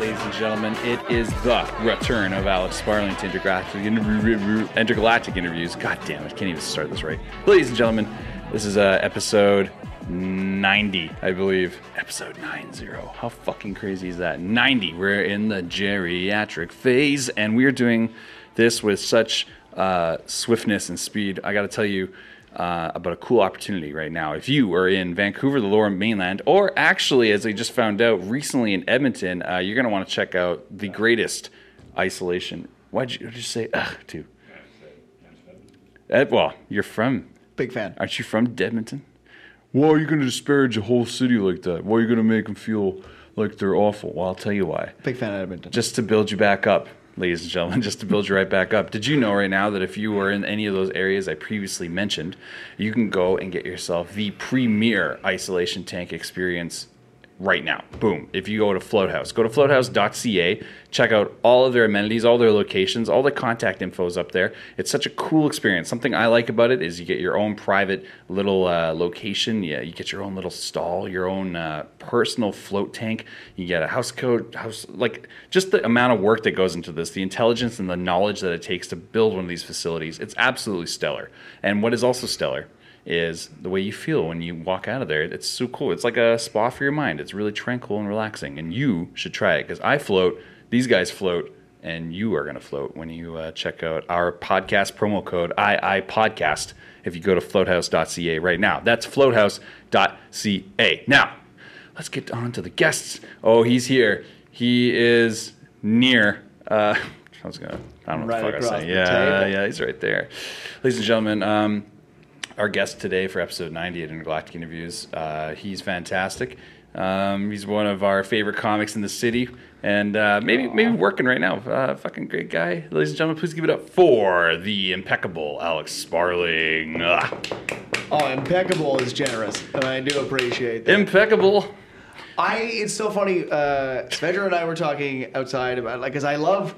ladies and gentlemen. It is the return of Alex Sparling to Intergalactic, Intergalactic Interviews. God damn it, can't even start this right. Ladies and gentlemen, this is uh, episode 90, I believe. Episode 90. How fucking crazy is that? 90. We're in the geriatric phase, and we're doing this with such uh, swiftness and speed. I got to tell you, uh, about a cool opportunity right now. If you are in Vancouver, the Lower Mainland, or actually, as I just found out recently in Edmonton, uh, you're going to want to check out the greatest isolation. Why'd you, you say ugh to? Ed, well, you're from. Big fan. Aren't you from Edmonton? Why are you going to disparage a whole city like that? Why are you going to make them feel like they're awful? Well, I'll tell you why. Big fan of Edmonton. Just to build you back up ladies and gentlemen, just to build you right back up. Did you know right now that if you were in any of those areas I previously mentioned, you can go and get yourself the premier isolation tank experience right now. Boom. If you go to Floathouse, go to floathouse.ca, check out all of their amenities, all their locations, all the contact info is up there. It's such a cool experience. Something I like about it is you get your own private little uh, location. Yeah, you get your own little stall, your own uh, personal float tank. You get a house code, house like just the amount of work that goes into this, the intelligence and the knowledge that it takes to build one of these facilities. It's absolutely stellar. And what is also stellar is the way you feel when you walk out of there. It's so cool. It's like a spa for your mind. It's really tranquil and relaxing. And you should try it because I float, these guys float, and you are going to float when you uh, check out our podcast promo code II Podcast if you go to floathouse.ca right now. That's floathouse.ca. Now, let's get on to the guests. Oh, he's here. He is near. Uh, I was gonna. I don't know right what the fuck I was saying. Yeah, yeah, he's right there. Ladies and gentlemen, um, our guest today for episode 90 at Intergalactic Interviews. Uh, he's fantastic. Um, he's one of our favorite comics in the city, and uh, maybe Aww. maybe working right now. Uh, fucking great guy, ladies and gentlemen. Please give it up for the impeccable Alex Sparling. Ugh. Oh, impeccable is generous, and I do appreciate that. Impeccable. I. It's so funny. Uh, Saavedra and I were talking outside about like, cause I love,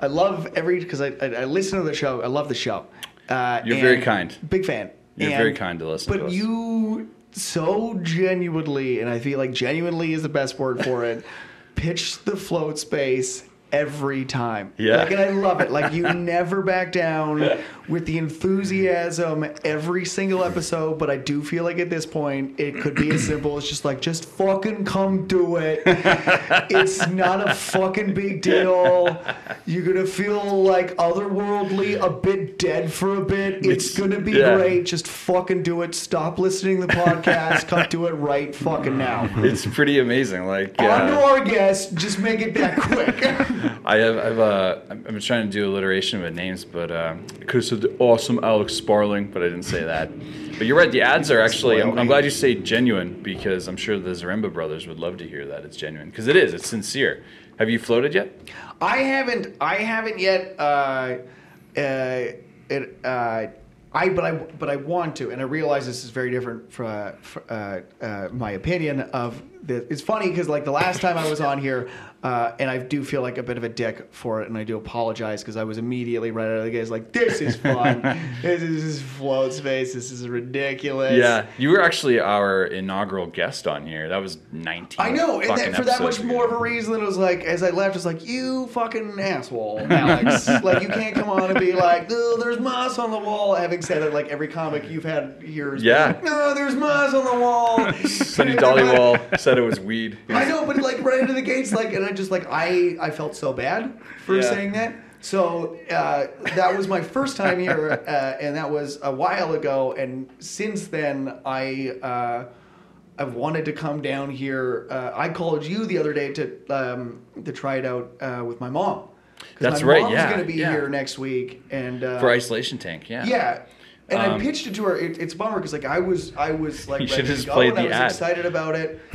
I love every because I, I, I listen to the show. I love the show. Uh, You're very kind. Big fan. You're and, very kind to listen but to you so genuinely, and I feel like genuinely is the best word for it, pitch the float space every time. Yeah. Like, and I love it. Like, you never back down with the enthusiasm every single episode, but I do feel like at this point, it could be as simple as just like, just fucking come do it. it's not a fucking big deal. You're going to feel like otherworldly, a bit dead for a bit. It's, it's going to be yeah. great. Just fucking do it. Stop listening to the podcast. come do it right fucking now. It's pretty amazing. Like, uh, on to our guest. Just make it that quick. I have, I've, uh, I'm trying to do alliteration with names, but uh, I could have said the awesome Alex Sparling, but I didn't say that. But you're right. The ads are actually. I'm, I'm glad you say genuine because I'm sure the Zaremba brothers would love to hear that it's genuine because it is. It's sincere. Have you floated yet? I haven't. I haven't yet. Uh, uh, it. Uh, I but I but I want to, and I realize this is very different from uh, uh, my opinion of the. It's funny because like the last time I was on here, uh, and I do feel like a bit of a dick for it, and I do apologize because I was immediately right out of the gate like, "This is fun. this is float space. This is ridiculous." Yeah, you were actually our inaugural guest on here. That was 19. I know, and then for that much ago. more of a reason, it was like, as I left, it's like, "You fucking asshole, Alex! like you can't come on and be like, oh, there's moss on the wall." Having said it, like every comic you've had here, yeah, like, no, there's moss on the wall. Sunny Dhaliwal said it was weed. I know, but like right into the gates, like, and I just like I I felt so bad for yeah. saying that. So uh, that was my first time here, uh, and that was a while ago. And since then, I uh, I've wanted to come down here. Uh, I called you the other day to um, to try it out uh, with my mom. That's my right. Mom's yeah, going to be yeah. here next week, and uh, for isolation tank. Yeah. Yeah. And um, I pitched it to her. It, it's a bummer because like I was, I was like you to go, played the I was ad. excited about it.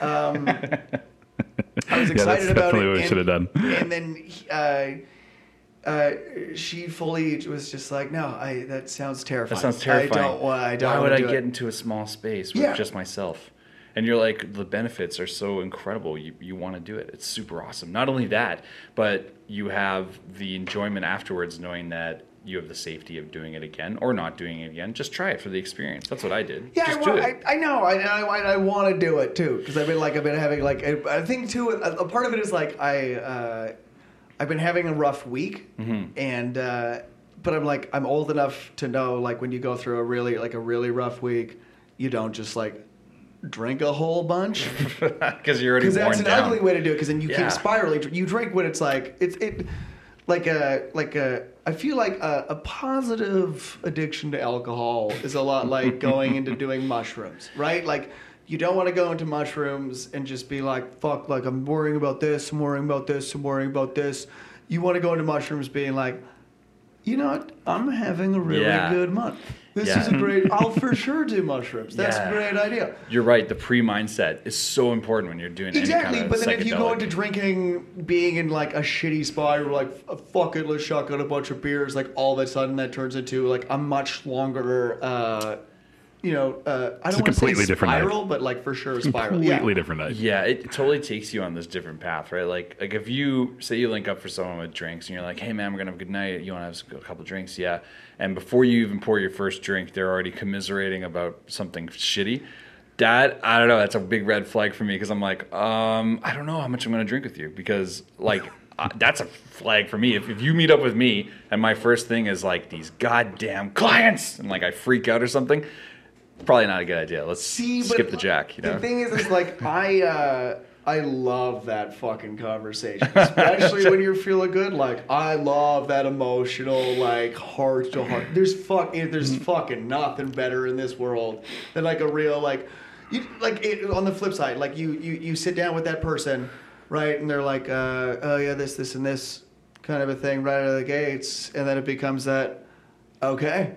Um, I was yeah, excited that's about definitely it. what we should have done. And then uh, uh, she fully was just like, "No, I that sounds terrifying. That sounds terrifying. I don't. want. I don't Why would I do get it. into a small space with Yeah. just myself? And you're like, the benefits are so incredible. You, you want to do it. It's super awesome. Not only that, but you have the enjoyment afterwards knowing that you have the safety of doing it again or not doing it again, just try it for the experience. That's what I did. Yeah, I, just it. I, I know. I, I, I want to do it too because I've been like I've been having like I, I think too a, a part of it is like I uh, I've been having a rough week Mm-hmm. and uh, but I'm like I'm old enough to know like when you go through a really like a really rough week, you don't just like drink a whole bunch Because you're already because that's an down. ugly way to do it because then you Yeah. keep spiraling. You drink when it's like it's it like a like a I feel like a, a positive addiction to alcohol is a lot like going into doing mushrooms, right? Like you don't want to go into mushrooms and just be like fuck like I'm worrying about this, I'm worrying about this, I'm worrying about this. You want to go into mushrooms being like you know what? I'm having a really Yeah. good month. This Yeah. is a great. I'll for sure do mushrooms. That's Yeah. a great idea. You're right. The pre mindset is so important when you're doing Exactly, any kind of but then if you go into drinking, being in like a shitty spot, you're like, "F- fuck it, let's shotgun a bunch of beers. Like all of a sudden, that turns into like a much longer, uh, you know, uh, I It's don't a want to say completely different night. spiral, but like for sure a spiral. Completely yeah. different night. Yeah, it totally takes you on this different path, right? Like, like if you say you link up for someone with drinks, and you're like, "Hey, man, we're gonna have a good night. You want to have a couple drinks?" Yeah. And before you even pour your first drink, they're already commiserating about something shitty. That I don't know. That's a big red flag for me because I'm like, um, I don't know how much I'm gonna drink with you because like. Uh, that's a flag for me. If, if you meet up with me and my first thing is like these goddamn clients and like I freak out or something, probably not a good idea. Let's See, but skip the jack. You know? The thing is, is like I, uh, I love that fucking conversation, especially when you're feeling good. Like I love that emotional, like heart to heart. There's fuck, there's fucking nothing better in this world than like a real like, you like it, on the flip side, like you you you sit down with that person, right, and they're like, uh, oh yeah, this this and this kind of a thing right out of the gates, and then it becomes that, okay,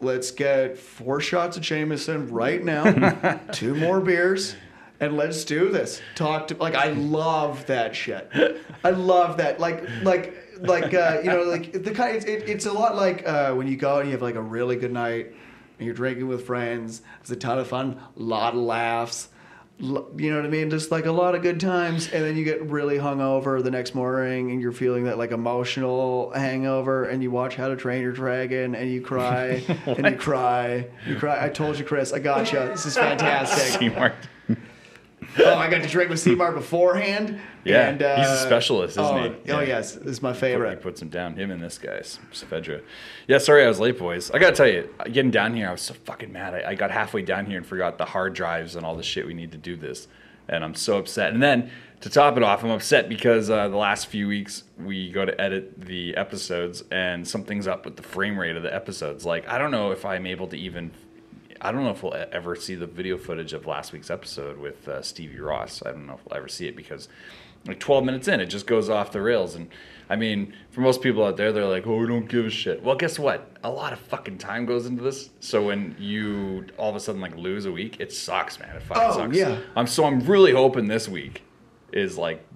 let's get four shots of Jameson right now, two more beers, and let's do this. Talk to like I love that shit. I love that. Like like like uh, you know like the kind. It's, it, it's a lot like uh, when you go and you have like a really good night and you're drinking with friends. It's a ton of fun, a lot of laughs. You know what I mean? Just like a lot of good times, and then you get really hungover the next morning, and you're feeling that like emotional hangover, and you watch How to Train Your Dragon, and you cry, and you cry, you cry. I told you, Chris, I got you. This is fantastic. Oh, I got to drink with Seymour beforehand. Yeah, and, uh, he's a specialist, isn't oh, he? Oh Yeah. yes, this is my favorite. He puts him down. Him and this guy, Saavedra. Yeah, sorry I was late, boys. I gotta tell you, getting down here, I was so fucking mad. I, I got halfway down here and forgot the hard drives and all the shit we need to do this, and I'm so upset. And then to top it off, I'm upset because uh, the last few weeks we go to edit the episodes and something's up with the frame rate of the episodes. Like I don't know if I'm able to even. I don't know if we'll ever see the video footage of last week's episode with uh, Stevie Ross. I don't know if we'll ever see it because like 12 minutes in, it just goes off the rails. And I mean, for most people out there, they're like, oh, we don't give a shit. Well, guess what? A lot of fucking time goes into this. So when you all of a sudden like lose a week, it sucks, man. It fucking Oh, sucks. yeah. I'm so I'm really hoping this week is like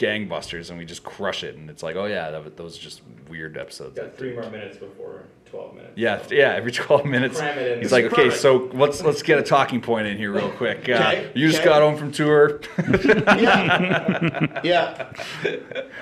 gangbusters and we just crush it. And it's like, oh yeah, that, those are just weird episodes. Got three more minutes before 12 minutes. Yeah, so. yeah. Every twelve minutes, Cram it in. he's like, "Okay, so let's let's get a talking point in here real quick. Uh, Okay, you just okay. got home from tour. yeah, yeah,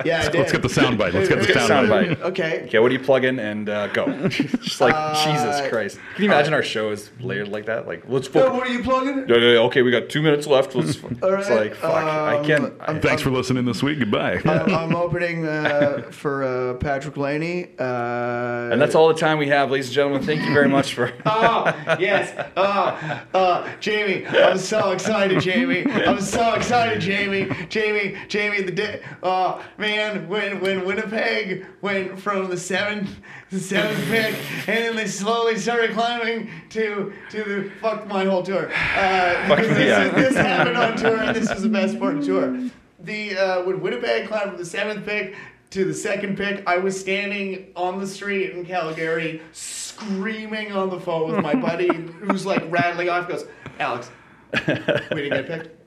yeah. I did. Let's get the sound bite. Let's get the Let's sound sound bite. bite. Okay. Okay, what do you plug in and uh, go? just like Uh, Jesus Christ. Can you imagine our show is layered like that? Like, let's So fuck. what are you plugging? Okay, we got two minutes left. Let's. All It's like fuck. I um, can't. I, I'm- Thanks for listening this week. Goodbye. I'm, I'm opening uh, for uh, Patrik Laine. Uh, and that's all the time we have, ladies and gentlemen. Thank you very much for. Oh yes. Oh, uh, Jamie, I'm so excited, Jamie. I'm so excited, Jamie. Jamie, Jamie. The day. Oh man, when when Winnipeg went from the seventh the seventh pick, and then they slowly started climbing to to the fuck my whole tour. Uh, Fuck because this, yeah. is, this happened on tour, and this was the best part of tour. The uh, when Winnipeg climbed from the seventh pick to the second pick, I was standing on the street in Calgary, screaming on the phone with my buddy, who's like rattling off. Goes, Alex, we didn't get picked.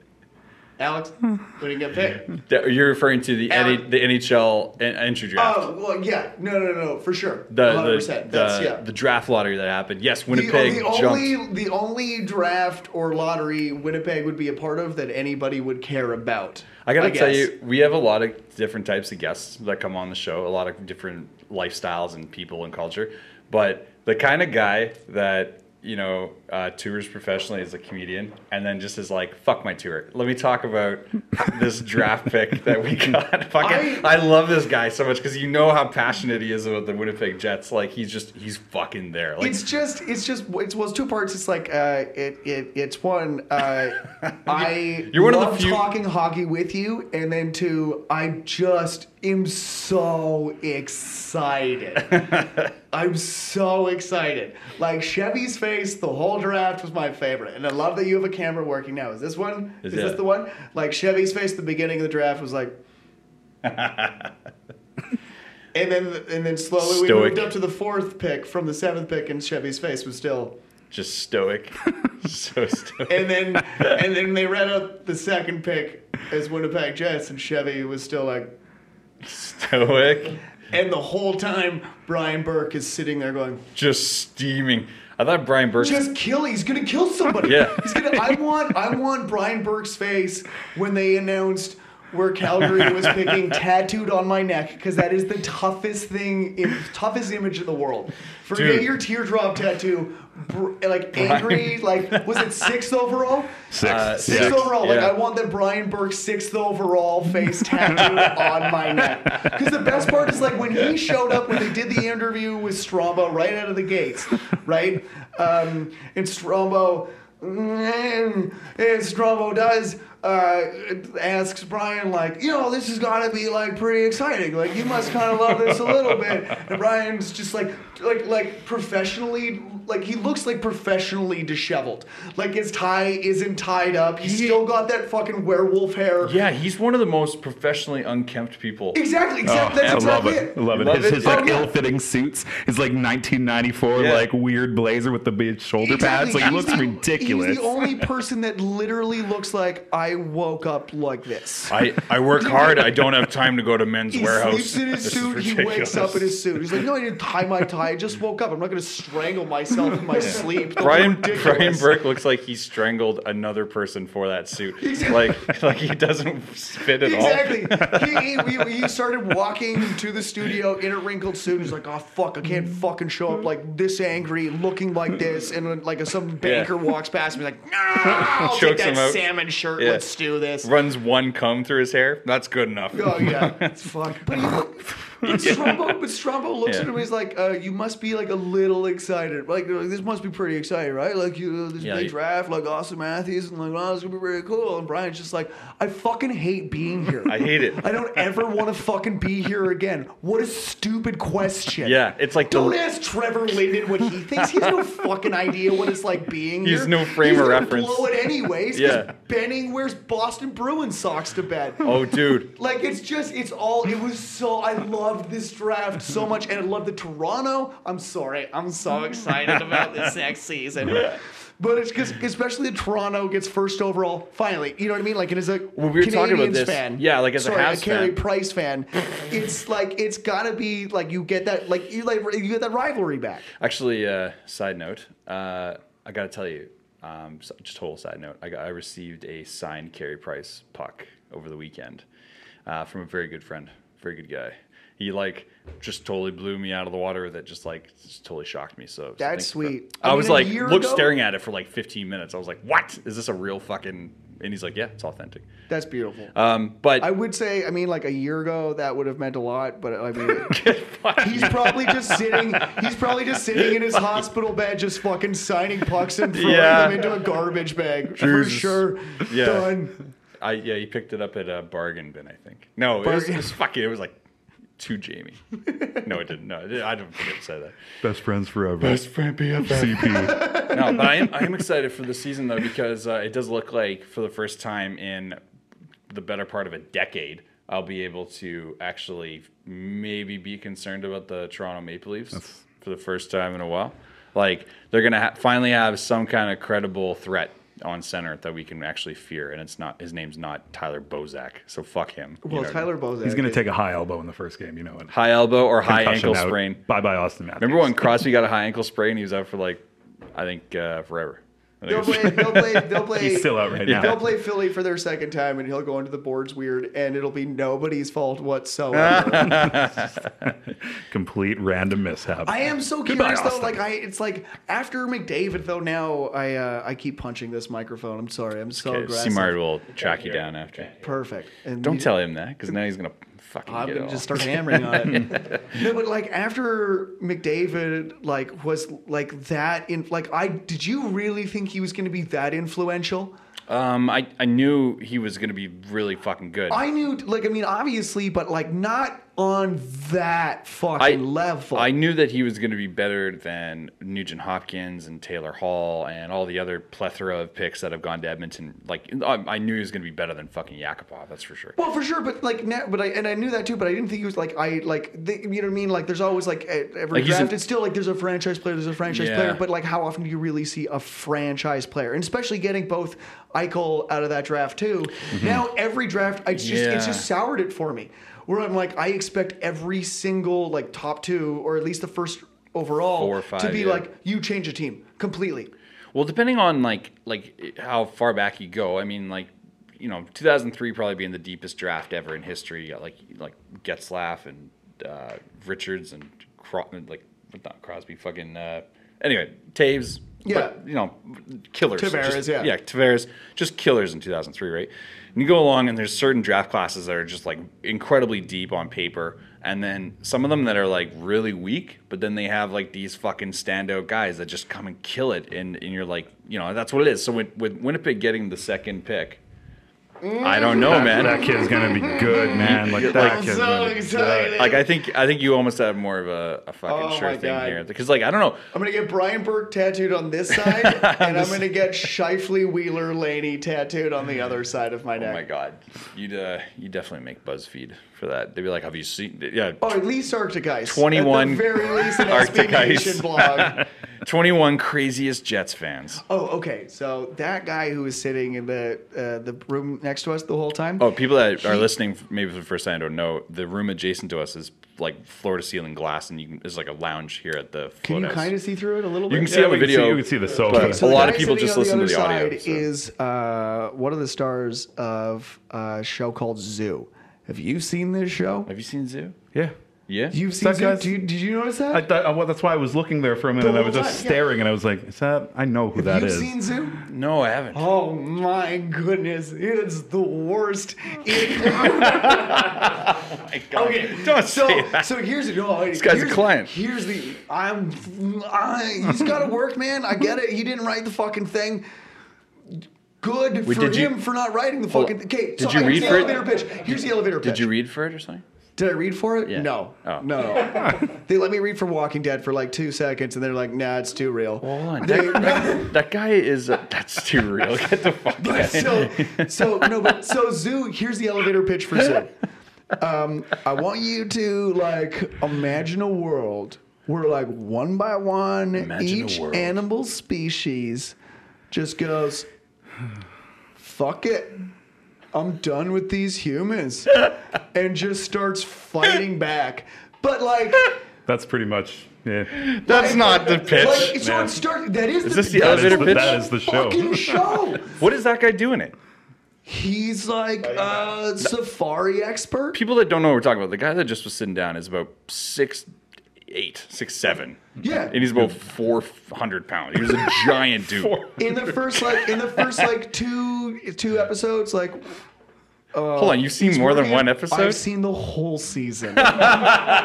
Alex, we didn't get picked. That- You're referring to the, the NHL en- entry draft. Oh, well, yeah. No, no, no, for sure. the, 100%. the, That's, the, yeah. the draft lottery that happened. Yes, The, Winnipeg the jumped. only the only draft or lottery Winnipeg would be a part of that anybody would care about. I gotta tell guess. you, we have a lot of different types of guests that come on the show, a lot of different lifestyles and people and culture. But the kind of guy that you know uh, tours professionally as a comedian, and then just is like, "Fuck my tour." Let me talk about this draft pick that we got. Fucking, I, I- love this guy so much because you know how passionate he is about the Winnipeg Jets. Like he's just he's fucking there. Like it's just it's just it's well it's two parts. It's like uh, it, it it's one uh, I You're one of the few- talking hockey with you, and then two I just am so excited. I'm so excited. Like Chevy's face, the whole draft was my favorite, and I love that you have a camera working now. Is this one? Is Is, this the one? Like Chevy's face, at the beginning of the draft was like. And then, and then slowly we moved up to the fourth pick from the seventh pick, and Chevy's face was still. just stoic, so stoic. And then, and then they read up the second pick as Winnipeg Jets, and Chevy was still like. Stoic. And the whole time, Brian Burke is sitting there going, just steaming. I thought Brian Burke. "Just kill! He's gonna kill somebody! Yeah. he's gonna." I want, I want Brian Burke's face when they announced where Calgary was picking tattooed on my neck because that is the toughest thing, toughest image in the world. Forget Dude. your teardrop tattoo. Br- like angry, like was it sixth overall? Six. Uh, Sixth Yeah. overall. Like I want the Brian Burke sixth overall face tattooed on my neck. Because the best part is like when he showed up when they did the interview with Strombo right out of the gates, right? Um, and Strombo, and Strombo does uh, asks Brian like, you know, this has got to be like pretty exciting. Like you must kind of love this a little bit. And Brian's just like, like, like professionally, like he looks like professionally disheveled. Like his tie isn't tied up. He's He- still got that fucking werewolf hair. Yeah, he's one of the most professionally unkempt people. Exactly. Oh, Exactly. I that's love exactly it. I love it. Love his it. his like Oh, yeah. ill-fitting suits, his like 1994 Yeah. like weird blazer with the big shoulder pads. Like he looks the- ridiculous. He's the only person that literally looks like I woke up like this. I, I work hard. I don't have time to go to men's He warehouse. sleeps in his This suit. He wakes up in his suit. He's like, no, I didn't tie my tie. I just woke up. I'm not going to strangle myself in my sleep. Brian ridiculous. Brian Burke looks like he strangled another person for that suit. Like like he doesn't fit at Exactly. all. he, he, he started walking to the studio in a wrinkled suit. He's like, "Oh fuck, I can't fucking show up like this angry, looking like this." And when, like some banker walks past me, like, "No, I'll take that salmon shirt. Yeah. Let's do this." Runs one comb through his hair. That's good enough. Oh yeah, it's fuck. But he, but Strombo, but Strombo looks Yeah. at him. He's like, uh, "You must be like a little excited. Like uh, this must be pretty exciting, right? Like you, this Yeah, big you- draft, like Auston Matthews, and like, oh, it's gonna be very cool." And Brian's just like, "I fucking hate being here. I hate it. I don't ever want to fucking be here again. What a stupid question. Yeah, it's like don't ask Trevor Linden what he thinks. He has no fucking idea what it's like being He's here. no frame He's of reference. Blow it anyways. Yeah. Benning wears Boston Bruins socks to bed. Oh dude. Like it's just it's all it was so I loved this draft so much and I love the Toronto. I'm sorry, I'm so excited about this next season. But it's because especially the Toronto gets first overall finally. You know what I mean? Like it is a Well, we were talking about this- fan. yeah, like as a sorry, Habs Carey fan. Price fan. It's like it's gotta be like you get that like you like you get that rivalry back. Actually, uh, side note, uh, I got to tell you, um, so- just total side note, I, got, I received a signed Carey Price puck over the weekend uh, from a very good friend, very good guy. He like just totally blew me out of the water. That just like just totally shocked me. So so That's sweet. I, I was mean, a like, year look, ago- staring at it for like 15 minutes. I was like, what? Is this a real fucking? And he's like, yeah, it's authentic. That's beautiful. Um, but I would say, I mean, like a year ago, that would have meant a lot. But I mean, he's probably just sitting. He's probably just sitting in his hospital bed, just fucking signing pucks and throwing Yeah. them into a garbage bag for sure. Yeah. Done. I yeah, he picked it up at a bargain bin, I think. No, it was, it was fucking. It was like to Jamie. no, it didn't. No, it didn't. I don't think it said that. Best friends forever. Best friend BFF. CP. No, but I am I am excited for the season though because uh, it does look like for the first time in the better part of a decade. I'll be able to actually maybe be concerned about the Toronto Maple Leafs for the first time in a while. Like they're gonna ha- finally have some kind of credible threat on center that we can actually fear, and it's not his name's not Tyler Bozak. So fuck him. you Well, know? Tyler Bozak. He's going to take a high elbow in the first game. You know it. high elbow or high ankle out. sprain. Bye bye, Auston Matthews. Remember when Crosby got a high ankle sprain? He was out for like, I think uh, forever. They'll play. They'll play. They'll play. He's still out right now. They'll play Philly for their second time, and he'll go into the boards weird, and it'll be nobody's fault whatsoever. Complete random mishap. I am so Goodbye, curious though. Austin. Like I, it's like after McDavid though. Now I, uh, I keep punching this microphone. I'm sorry. I'm so Okay, aggressive. Simard will track you down after. Perfect. And Don't you- tell him that because now he's gonna fucking I'm gonna just start hammering on it. no, but like after McDavid, like was like that in like I did you really think he was gonna be that influential? Um, I, I knew he was gonna be really fucking good. I knew, like, I mean, obviously, but like not on that fucking I- level. I knew that he was going to be better than Nugent Hopkins and Taylor Hall and all the other plethora of picks that have gone to Edmonton. Like I, I knew he was going to be better than fucking Yakupov. That's for sure. well, for sure, but like, now, but I and I knew that too, but I didn't think he was like I like the, you know what I mean. Like, there's always like every Like, draft, an- it's still like there's a franchise player, there's a franchise Yeah. player, but like how often do you really see a franchise player, and especially getting both Eichel out of that draft too? Mm-hmm. Now every draft, I just it's just soured it for me. Where I'm like, I expect every single like top two or at least the first overall or to be yeah. like you change a team completely. Well, depending on like like how far back you go, I mean, like you know, 2003 probably being the deepest draft ever in history. Like like Getzlaf and uh, Richards and Cro- like not Crosby, fucking. Uh, anyway, Taves. Yeah. but, you know, killers. Tavares, just- yeah. yeah, Tavares, just killers in 2003, right? And you go along, and there's certain draft classes that are just like incredibly deep on paper, and then some of them that are like really weak, but then they have like these fucking standout guys that just come and kill it, and, and you're like, you know, that's what it is. So with, with Winnipeg getting the second pick, I don't know, that, man. that kid's gonna be good, man. Like that Like- kid's so gonna be excited. good. Like I think I think you almost have more of a, a fucking Oh sure thing God. here because like I don't know. I'm gonna get Brian Burke tattooed on this side, and I'm gonna get Scheifele Wheeler Laine tattooed on the other side of my neck. Oh my god, you'd uh, you definitely make BuzzFeed for that. They'd be like, "Have you seen?" Yeah, Oh, at least Arctic Ice. 21 At the very least, an Arctic Ice. Blog. 21 craziest Jets fans. Oh, okay. So that guy who was sitting in the uh, the room next to us the whole time. Oh, people that are listening maybe for the first time don't know the room adjacent to us is like floor to ceiling glass, and you can, there's like a lounge here at the. Can you House. kind of see through it a little bit? You can see on the video. you can see the sofa. but- So A the lot of people just listen to other the audio, side so. Is uh, one of the stars of a show called Zoo. Have you seen this show? Have you seen Zoo? yeah. Yeah. You've seen That Zoo? guy's- Do you, did you notice that? I thought, uh, well, that's why I was looking there for a minute. and I was whole just time, yeah. staring, and I was like, "Is that? I know who that is. Have that you is." seen Zoo? no, I haven't. Oh my goodness, it's the worst. It, my God. okay, Don't so say that. so here's the no, This guy's a here's- client. Here's the I'm I, he's got to work, man. I get it. He didn't write the fucking thing. Good Wait, for did you- him for not writing the Hold fucking. on. Okay, Did so you here's read the for it? elevator pitch. Here's the elevator pitch. Did you read for it or something? Did I read for it? Yeah. No. Oh. No, no. they let me read for Walking Dead for like two seconds, and they're like, "Nah, it's too real." Hold on. They- That, that, that guy is. Uh, that's too real. Get the fuck out. so, so no, but so Zoo. Here's the elevator pitch for Zoo. Um, I want you to like imagine a world where like one by one, Imagine each animal species just goes, "Fuck it." I'm done with these humans, and just starts fighting back. But like, That's pretty much. Yeah. That's not the pitch. like so man. it start. That is, Is the, this the that elevator the- pitch? that is the show. Fucking show. What is that guy doing it? He's like a safari expert. People that don't know what we're talking about, the guy that just was sitting down is about six, eight, six, seven. Yeah. And he's about four hundred pounds. He was a giant dude. in the first like in the first like two two episodes like Hold on, you've seen more than one episode? I've seen the whole season.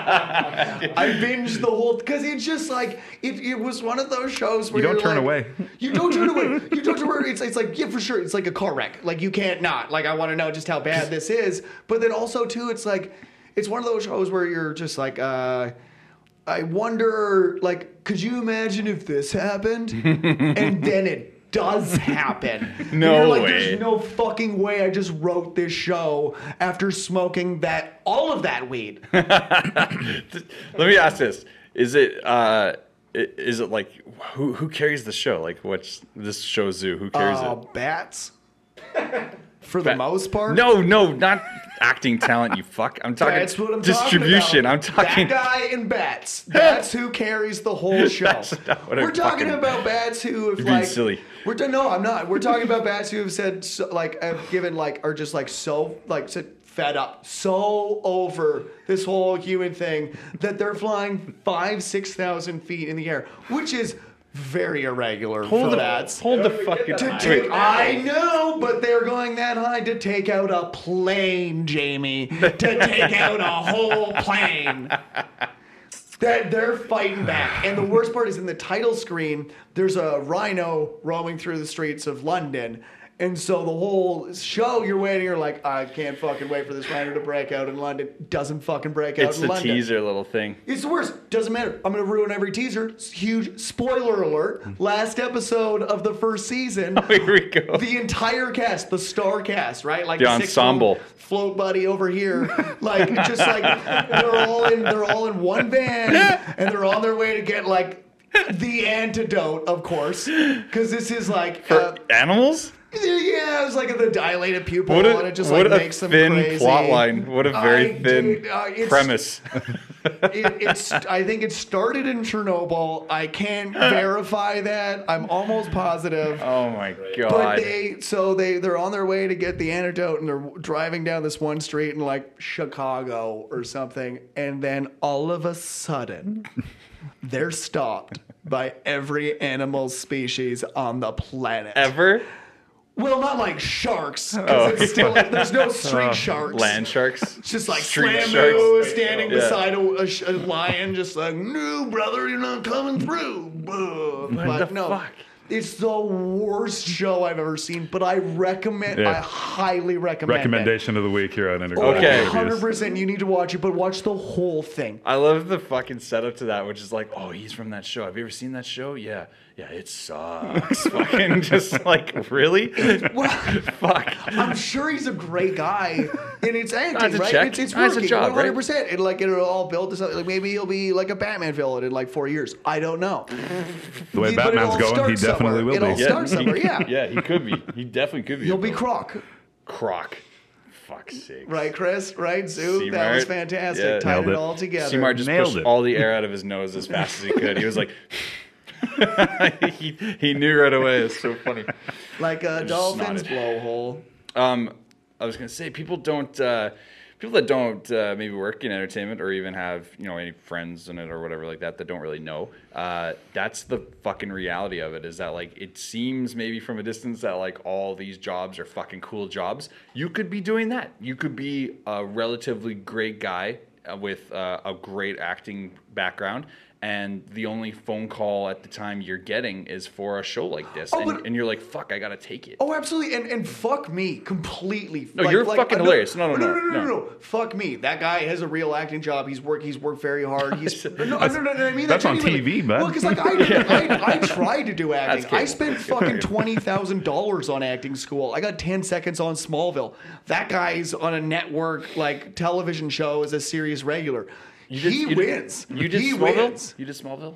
I binged the whole because it's just like it, it was one of those shows where You don't you're turn like- away. You don't turn away. You don't turn away. It's, it's like yeah, for sure. It's like a car wreck. Like you can't not. Like I want to know just how bad this is. But then also too, it's like it's one of those shows where you're just like. uh I wonder, like, could you imagine if this happened? and then it does happen. No you're like, way. There's no fucking way I just wrote this show after smoking that all of that weed. Let me ask this: Is it uh, Is it like who who carries the show? Like what's this show zoo? Who carries Uh, it? bats. For the most part. No, no, not acting talent. You fuck. I'm talking That's what I'm distribution. talking I'm talking. that guy and bats. That's who carries the whole show. What I'm We're talking about bats who have like silly. We're t- no, I'm not. We're talking about bats who have said so, like have given like are just like so like said fed up, so over this whole human thing that they're flying five six thousand feet in the air, which is very irregular Hold for the bats. hold the How fucking. To take, I know, but they're going that high to take out a plane, Jamie. To take out a whole plane. That they're fighting back. And the worst part is in the title screen, there's a rhino roaming through the streets of London. And so the whole show, you're waiting, you're like, I can't fucking wait for this rhino to break out in London. Doesn't fucking break out It's in the London. teaser little thing. It's the worst. Doesn't matter. I'm gonna ruin every teaser. Huge spoiler alert. Last episode of the first season. Here we go. The entire cast, the star cast, right? Like The ensemble. Float, buddy over here, like just like they're all in, they're all in one van, and they're on their way to get like the antidote, of course, because this is like. Uh, animals? Yeah, it was like the dilated pupil, What and it just what like a makes them thin crazy. plot line. What a very I- thin dude, uh, premise. it, it's I think it started in Chernobyl. I can't verify that. I'm almost positive. oh my god! But they so they they're on their way to get the antidote and they're driving down this one street in like Chicago or something and then all of a sudden they're stopped by every animal species on the planet. Ever? Well, not like sharks because Oh. it's still like there's no street uh, sharks. Land sharks? It's just like Street Slamu sharks. standing Yeah. beside a, a sh- a lion, just like, no, brother, you're not coming through. Buh. But the no, fuck? it's the worst show I've ever seen, but I recommend, Yeah. I highly recommend Recommendation of the week here on it. Intergalactic Okay. Reviews. Hundred percent, you need to watch it, but watch the whole thing. I love the fucking setup to that, which is like, oh, he's from that show. Have you ever seen that show? Yeah. Yeah, it sucks. fucking just like, really? Well, Fuck. I'm sure he's a great guy, and it's acting, a right? check. It's, it's That's a working, job, right? 100. percent And like it'll all build to something. Like maybe he'll be like a Batman villain in like four years. I don't know. The way But it Batman's all going, he definitely somewhere. will It all be. starts somewhere, yeah. yeah, he could be. He definitely could be. He'll be villain. Croc, Croc. Fuck's sake. right, Chris? Right, Zoo. That was fantastic. Yeah. Tied Nailed it it. all together. Seymour just Nailed pushed it. all the air out of his nose as fast as he could. He was like, he, he knew right away. It's so funny. like a just dolphin's snotted. blowhole. Um, I was gonna say people don't uh, people that don't uh, maybe work in entertainment or even have you know any friends in it or whatever like that that don't really know. Uh, that's the fucking reality of it. Is that like it seems maybe from a distance that like all these jobs are fucking cool jobs. You could be doing that. You could be a relatively great guy uh, with uh, a great acting background. And the only phone call at the time you're getting is for a show like this, Oh, and, but- and you're like, "Fuck, I gotta take it." Oh, absolutely, and and fuck me completely. No, you're fucking I- hilarious. No, no, no, no, no, no, no, no. no. Fuck me. That guy has a real acting job. He's worked. He's worked very hard. He's no, no, no, no, no, I mean that That's on genuinely. TV, man. Well, because like I, did, I, I tried to do acting. I spent fucking twenty thousand dollars on acting school. I got ten seconds on Smallville. That guy's on a network like television show as a series regular. You did- he you did- wins. You did he Smallville. wins. You did Smallville.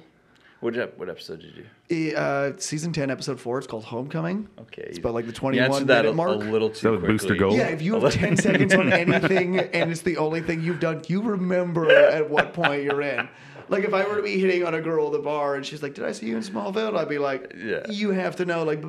What ep- what episode did you? Uh, season ten, episode four. It's called Homecoming. Okay, It's about like the twenty-one answered that minute a, mark. a little too that with Booster quickly. Gold? Yeah, if you have 10 seconds on anything and it's the only thing you've done, you remember at what point you're in. Like if I were to be hitting on a girl at the bar and she's like, "Did I see you in Smallville?" I'd be like, Yeah. "You have to know." Like.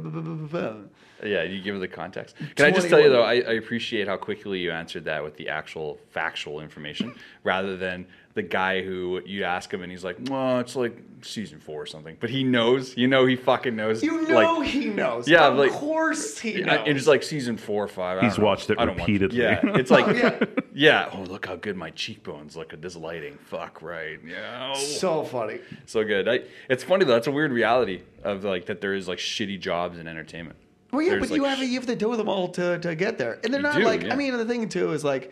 Yeah, you give her the context. Can I just tell you though, I, I appreciate how quickly you answered that with the actual factual information, rather than the guy who you ask him and he's like, "Well, it's like season four or something," but he knows. You know, he fucking knows. you know like, he knows. Yeah, of like- course he knows. and it's like season four or five. I He's don't know. watched it I don't want- repeatedly. yeah, it's like, Oh, yeah. yeah. Oh, look how good my cheekbones look at this lighting. Fuck right. Yeah. oh. so funny. so good. I, it's funny though. That's a weird reality of like that there is like shitty jobs in entertainment. Well, yeah, There's, but you like, have you have to do them all to, to get there, and they're not do, like. yeah. I mean, the thing too is like,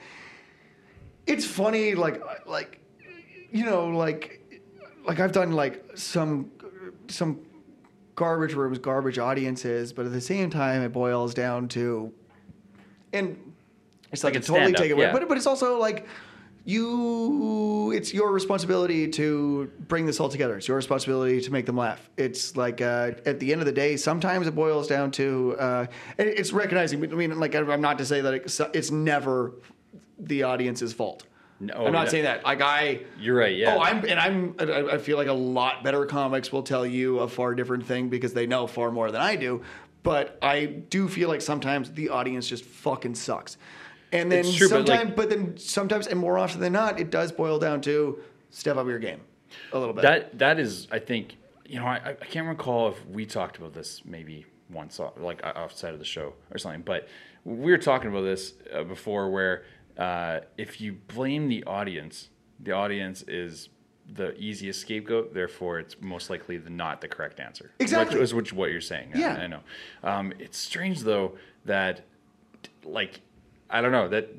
it's funny, like like, you know, like like I've done like some some garbage rooms, garbage audiences, but at the same time, it boils down to, and it's like, Like to totally take away, yeah. but but it's also like. you it's your responsibility to bring this all together. It's your responsibility to make them laugh. It's like uh, at the end of the day, sometimes it boils down to uh, it's recognizing. I mean, like I'm not to say that it's never the audience's fault. No, I'm not yeah. saying that. Like I, You're right, yeah. Oh, I'm and I'm. I I feel like a lot better comics will tell you a far different thing because they know far more than I do. But I do feel like sometimes the audience just fucking sucks. And then true, but, sometimes, like- but, then sometimes, and more often than not, it does boil down to step up your game a little bit. That that is, I think, you know, I, I can't recall if we talked about this maybe once, like outside of the show or something. But we were talking about this uh, before, where uh, if you blame the audience, the audience is the easiest scapegoat. Therefore, it's most likely the not the correct answer. Exactly. which is which what you're saying. I- Yeah. I, know. Um, it's strange though that like I don't know that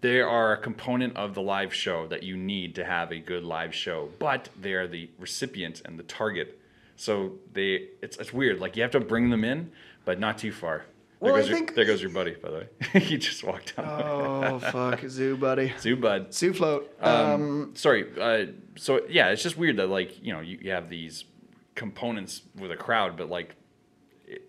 they are a component of the live show that you need to have a good live show, but they are the recipient and the target. So they it's it's weird. Like you have to bring them in, but not too far. There Well, I goes your, think- there goes your buddy, by the way. he just walked out. oh fuck, zoo buddy, Zoo bud. zoo float. Um, Um, sorry. Uh, so yeah, it's just weird that like you know you, you have these components with a crowd, but like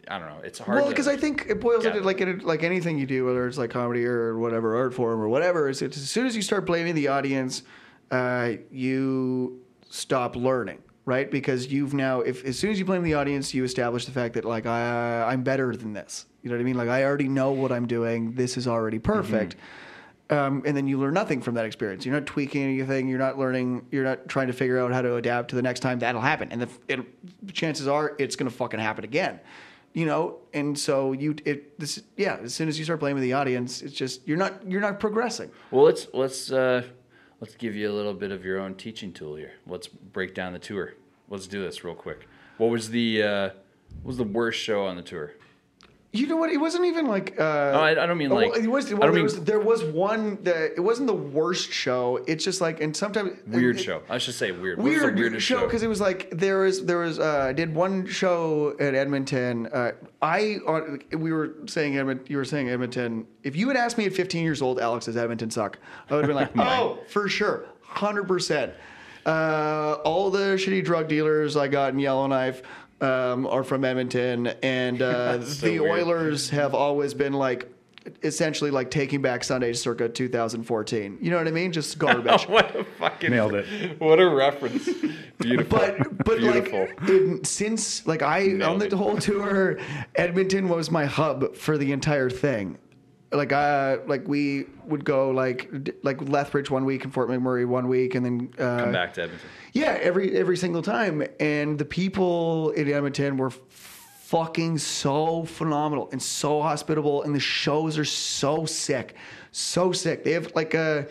I don't know. It's hard. well, because I think it boils Yeah. into like in, like anything you do, whether it's like comedy or whatever art form or whatever. Is it's as soon as you start blaming the audience, uh, you stop learning, right? Because you've now, if as soon as you blame the audience, you establish the fact that like I, I'm better than this. You know what I mean? Like I already know what I'm doing. This is already perfect. Um, and then you learn nothing from that experience. You're not tweaking anything. You're not learning. You're not trying to figure out how to adapt to the next time that'll happen. And the it, chances are it's going to fucking happen again. You know. And so you it this yeah. As soon as you start blaming the audience, it's just you're not you're not progressing. Well, let's let's uh, let's give you a little bit of your own teaching tool here. Let's break down the tour. Let's do this real quick. What was the uh, what was the worst show on the tour? You know what? It wasn't even like. Uh, Oh, I, I don't mean Oh, like. well, it was, I don't there, mean was, there was one that it wasn't the worst show. It's just like, and sometimes weird it- show. I should say weird. Weird weirdest show because it was like there was there was uh, I did one show at Edmonton. Uh, I on, we were saying Edmonton. You were saying Edmonton. If you had asked me at 15 years old, Alex, does Edmonton suck? I would have been like, oh, for sure, hundred percent. Uh, all the shitty drug dealers I got in Yellowknife um, are from Edmonton, and uh, so the weird. Oilers have always been like. Essentially, like taking back Sunday circa 2014. You know what I mean? Just garbage. what a fucking Nailed it. What a reference. Beautiful. but but Beautiful. like in, since like I on the it. whole tour, Edmonton was my hub for the entire thing. Like uh like we would go like like Lethbridge one week and Fort McMurray one week and then uh, Come back to Edmonton. yeah every every single time. And the people in Edmonton were fucking so phenomenal and so hospitable and the shows are so sick so sick. They have like a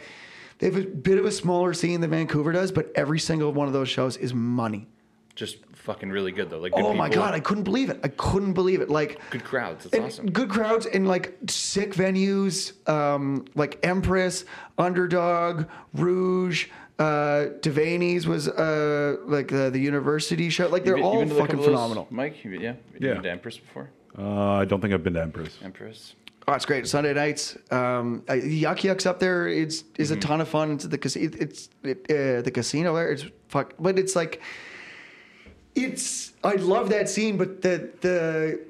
they have a bit of a smaller scene than Vancouver does but every single one of those shows is money Just fucking really good though. Like good oh my people, god, I couldn't believe it. I couldn't believe it. Like good crowds. It's awesome. Good crowds and like sick venues, um, like Empress, Underdog, Rouge, uh, Devaney's was uh, like the, the university show. Like they're been- all been fucking couple those, phenomenal. Mike, you- yeah, you've Yeah. been to Empress before. Uh, I don't think I've been to Empress. Empress. Oh, it's great. Sunday nights, um, uh, Yuk Yuk's up there. It's is a ton of fun. It's the casino. It's it, uh, the casino there. It's fuck, but it's like it's. I love that scene, but the the.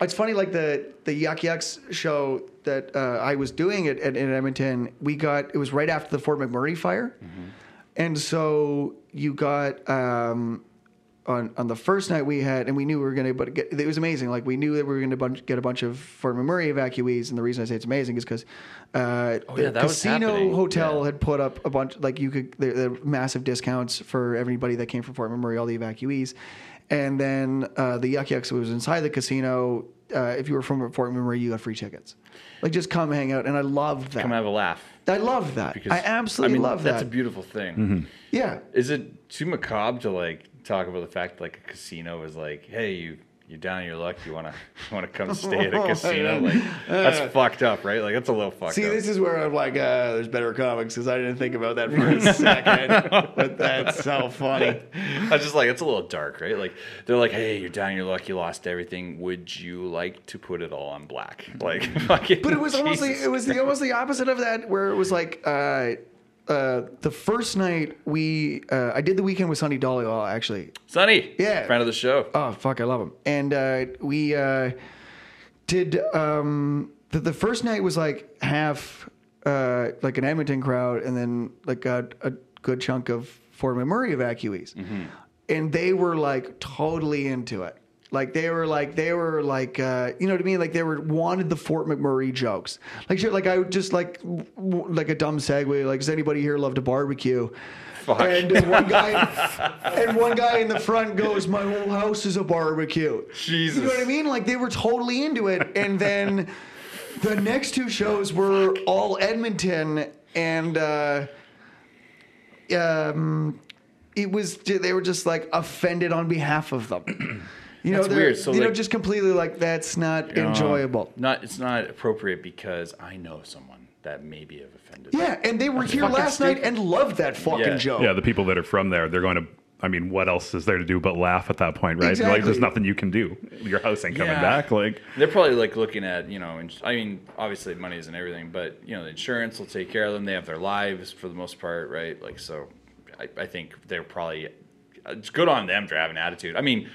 It's funny, like the the Yuk Yuk's show that uh, I was doing at, at in Edmonton. We got it was right after the Fort McMurray fire, and so you got um, on on the first night we had, and we knew we were going to, but get, it was amazing. Like we knew that we were going to get a bunch of Fort McMurray evacuees, and the reason I say it's amazing is because uh, Oh, the yeah, that casino happening. hotel Yeah. had put up a bunch, like you could, the, the massive discounts for everybody that came from Fort McMurray, all the evacuees, and then uh, the Yuk Yuk's was inside the casino. Uh, if you were from Fort McMurray, you got free tickets. Like just come hang out, and I loved that. Come have a laugh. I love that. Because I absolutely mean, love That's that. That's a beautiful thing. yeah. Is it too macabre to like talk about the fact like a casino is like, hey, you you're down your luck, you wanna you wanna come stay at a casino? Like that's fucked up, right? Like that's a little fucked up. See, up. this is where I'm like, uh, there's better comics because I didn't think about that for a second. but that's so funny. I was just like, it's a little dark, right? Like they're like, hey, you're down your luck, you lost everything. Would you like to put it all on black? Like fucking. But it was almost like, it was the almost the opposite of that, where it was like, uh, uh, the first night we uh, I did the weekend with Sonny Dhaliwal actually. Sonny, Yeah. friend of the show. Oh fuck, I love him. And uh, we uh, did um, the, the first night was like half uh, like an Edmonton crowd, and then like a, a good chunk of Fort McMurray evacuees, and they were like totally into it. Like they were like they were like uh, you know what I mean like they were wanted the Fort McMurray jokes like shit like I would just like w- like a dumb segue like does anybody here love to barbecue Fuck. and one guy and one guy in the front goes my whole house is a barbecue Jesus. you know what I mean like they were totally into it and then the next two shows were all Edmonton and uh, um, it was they were just like offended on behalf of them. You know, That's they're- weird. So, you know, just completely like that's not Uh, enjoyable. Not it's not appropriate because I know someone that maybe have offended. Yeah, and they were here fucking last night and loved that fucking Yeah. joke. Yeah, the people that are from there, they're going to. I mean, what else is there to do but laugh at that point, right? Like, there's nothing you can do. Your house ain't coming Yeah. back. Like, They're probably like looking at you know, ins- I mean, obviously money isn't everything, but you know, the insurance will take care of them. They have their lives for the most part, right? Like so, I, I think they're probably it's good on them for having an attitude. I mean.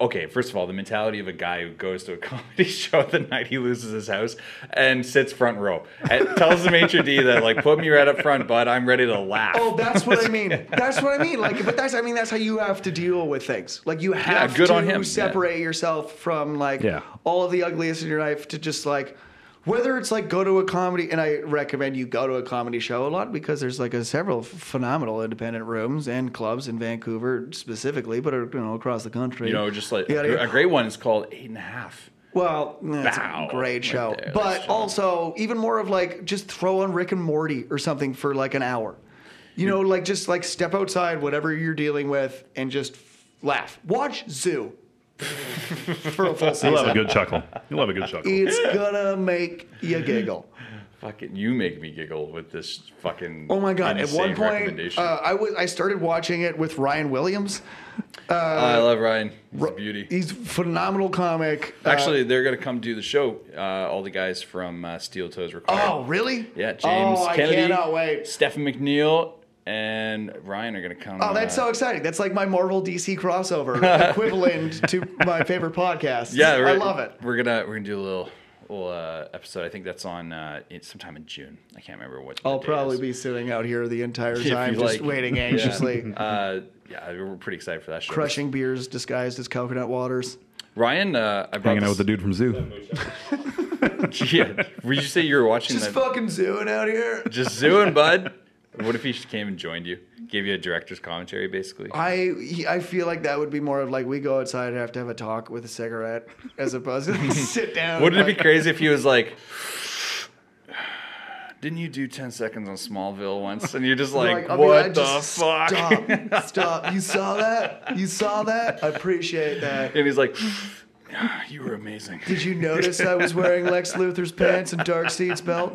Okay, first of all, the mentality of a guy who goes to a comedy show the night he loses his house and sits front row and tells the maitre d that like put me right up front, bud. I'm ready to laugh. Oh, that's what I mean. That's what I mean. Like, but that's I mean that's how you have to deal with things. Like you have good to on him. separate yourself from like Yeah. all of the ugliest in your life to just like whether it's like go to a comedy and I recommend you go to a comedy show a lot because there's like a several phenomenal independent rooms and clubs in Vancouver specifically, but uh, you know across the country. you know, just like a great one is called Eight and a Half. Well, that's Bow. a great Right show. there, but also, even more of like just throw on Rick and Morty or something for like an hour. You know, like just like step outside, whatever you're dealing with, and just laugh. Watch Zoo for a full you'll have a good chuckle. You'll have a good chuckle. It's gonna make you giggle. Fucking, you make me giggle with this fucking. Oh my god! At one point, uh, I was I started watching it with Ryan Williams. Oh, I love Ryan. He's a beauty. He's phenomenal comic. Uh, Actually, they're gonna come do the show. Uh, all the guys from uh, Steel Toes Required. oh really? yeah, James Oh, I Kennedy, cannot wait. Stephen McNeil, and Ryan are gonna come. Oh, that's uh, so exciting! That's like my Marvel DC crossover equivalent to my favorite podcast. Yeah, I love it. We're gonna we're gonna do a little little uh, episode. I think that's on uh, sometime in June. I can't remember what. I'll probably is. be sitting out here the entire time, just like. waiting Yeah. anxiously, Uh, yeah, we're pretty excited for that show. crushing beers disguised as coconut waters. Ryan, uh, I brought Hanging out with the dude from Zoo. Yeah, would you say you were watching Just that? fucking zooing out here. Just zooing, bud. What if he just came and joined you? Gave you a director's commentary, basically. I I feel like that would be more of like we go outside and have to have a talk with a cigarette as opposed to sit down. Wouldn't it be crazy if he was like, "Didn't you do ten seconds on Smallville once?" And you're just like, be "What like, the just fuck?" Stop! Stop! You saw that? You saw that? I appreciate that. And he's like, "You were amazing." Did you notice I was wearing Lex Luthor's pants and Darkseid's belt?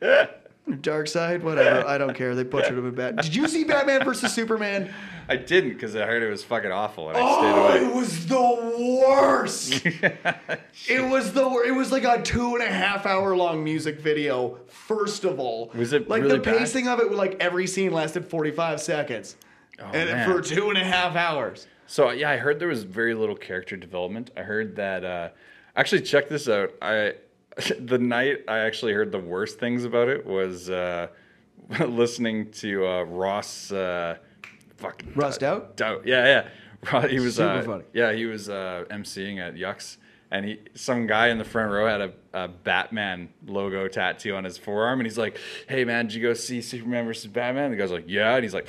Dark Side, whatever. I don't care. They butchered him in bad. Did you see Batman versus Superman? I didn't because I heard it was fucking awful, and I Oh, stayed it away. was the worst. it was the wor- it was like a two and a half hour long music video. First of all, Was it like really the bad? pacing of it? Like every scene lasted forty five seconds, and Oh, man. for two and a half hours. So yeah, I heard there was very little character development. I heard that. Uh, actually, check this out. I the night I actually heard the worst things about it was uh, listening to uh, Ross. Uh, fucking Ross Doubt? Doubt. Yeah, yeah. Ro- He was. Super uh, funny. Yeah, he was uh, emceeing at Yucks, and he some guy in the front row had a, a Batman logo tattoo on his forearm, and he's like, "Hey man, did you go see Superman versus Batman?" And the guy's like, "Yeah," and he's like.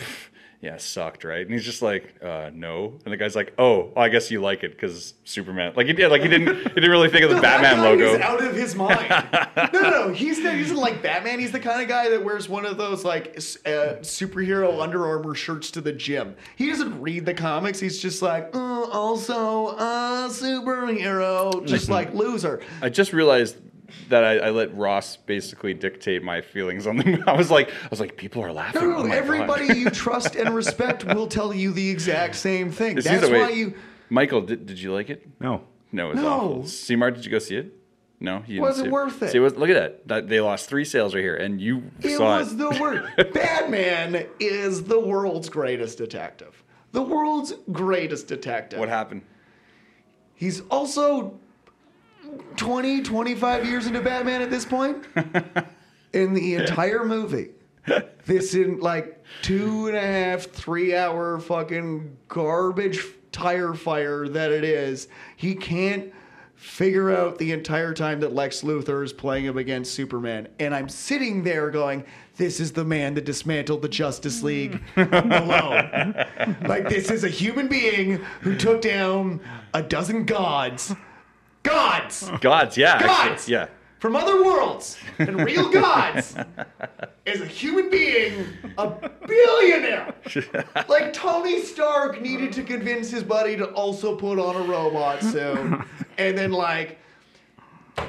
Yeah, sucked, right? And he's just like, uh, no. And the guy's like, oh, well, I guess you like it because Superman. Like he did, like he didn't, he didn't really think of the No, Batman logo. out of his mind. no, no, no. He's not, he doesn't like Batman. He's the kind of guy that wears one of those like uh, superhero Under Armour shirts to the gym. He doesn't read the comics. He's just like, uh, also a superhero, just Mm-hmm. like loser. I just realized that I, I let Ross basically dictate my feelings on the. I was like, I was like, people are laughing. No, Oh no, my everybody God. you trust and respect will tell you the exact same thing. It's That's either way. why you. Michael, did, did you like it? No. No, it was No. awful. Seymour, did you go see it? No, you didn't Wasn't see worth it. See, what- look at that. that. They lost three sales right here, and you It saw was it. the worst. Batman is the world's greatest detective. The world's greatest detective. what happened? He's also 20, 25 years into Batman at this point. in the entire movie, this in like two and a half, three hour fucking garbage tire fire that it is, he can't figure out the entire time that Lex Luthor is playing him against Superman. And I'm sitting there going, this is the man that dismantled the Justice League alone. like, this is a human being who took down a dozen gods. Gods! Gods, yeah, actually, Gods! yeah. From other worlds and real gods is a human being, a billionaire. like Tony Stark needed to convince his buddy to also put on a robot suit, and then like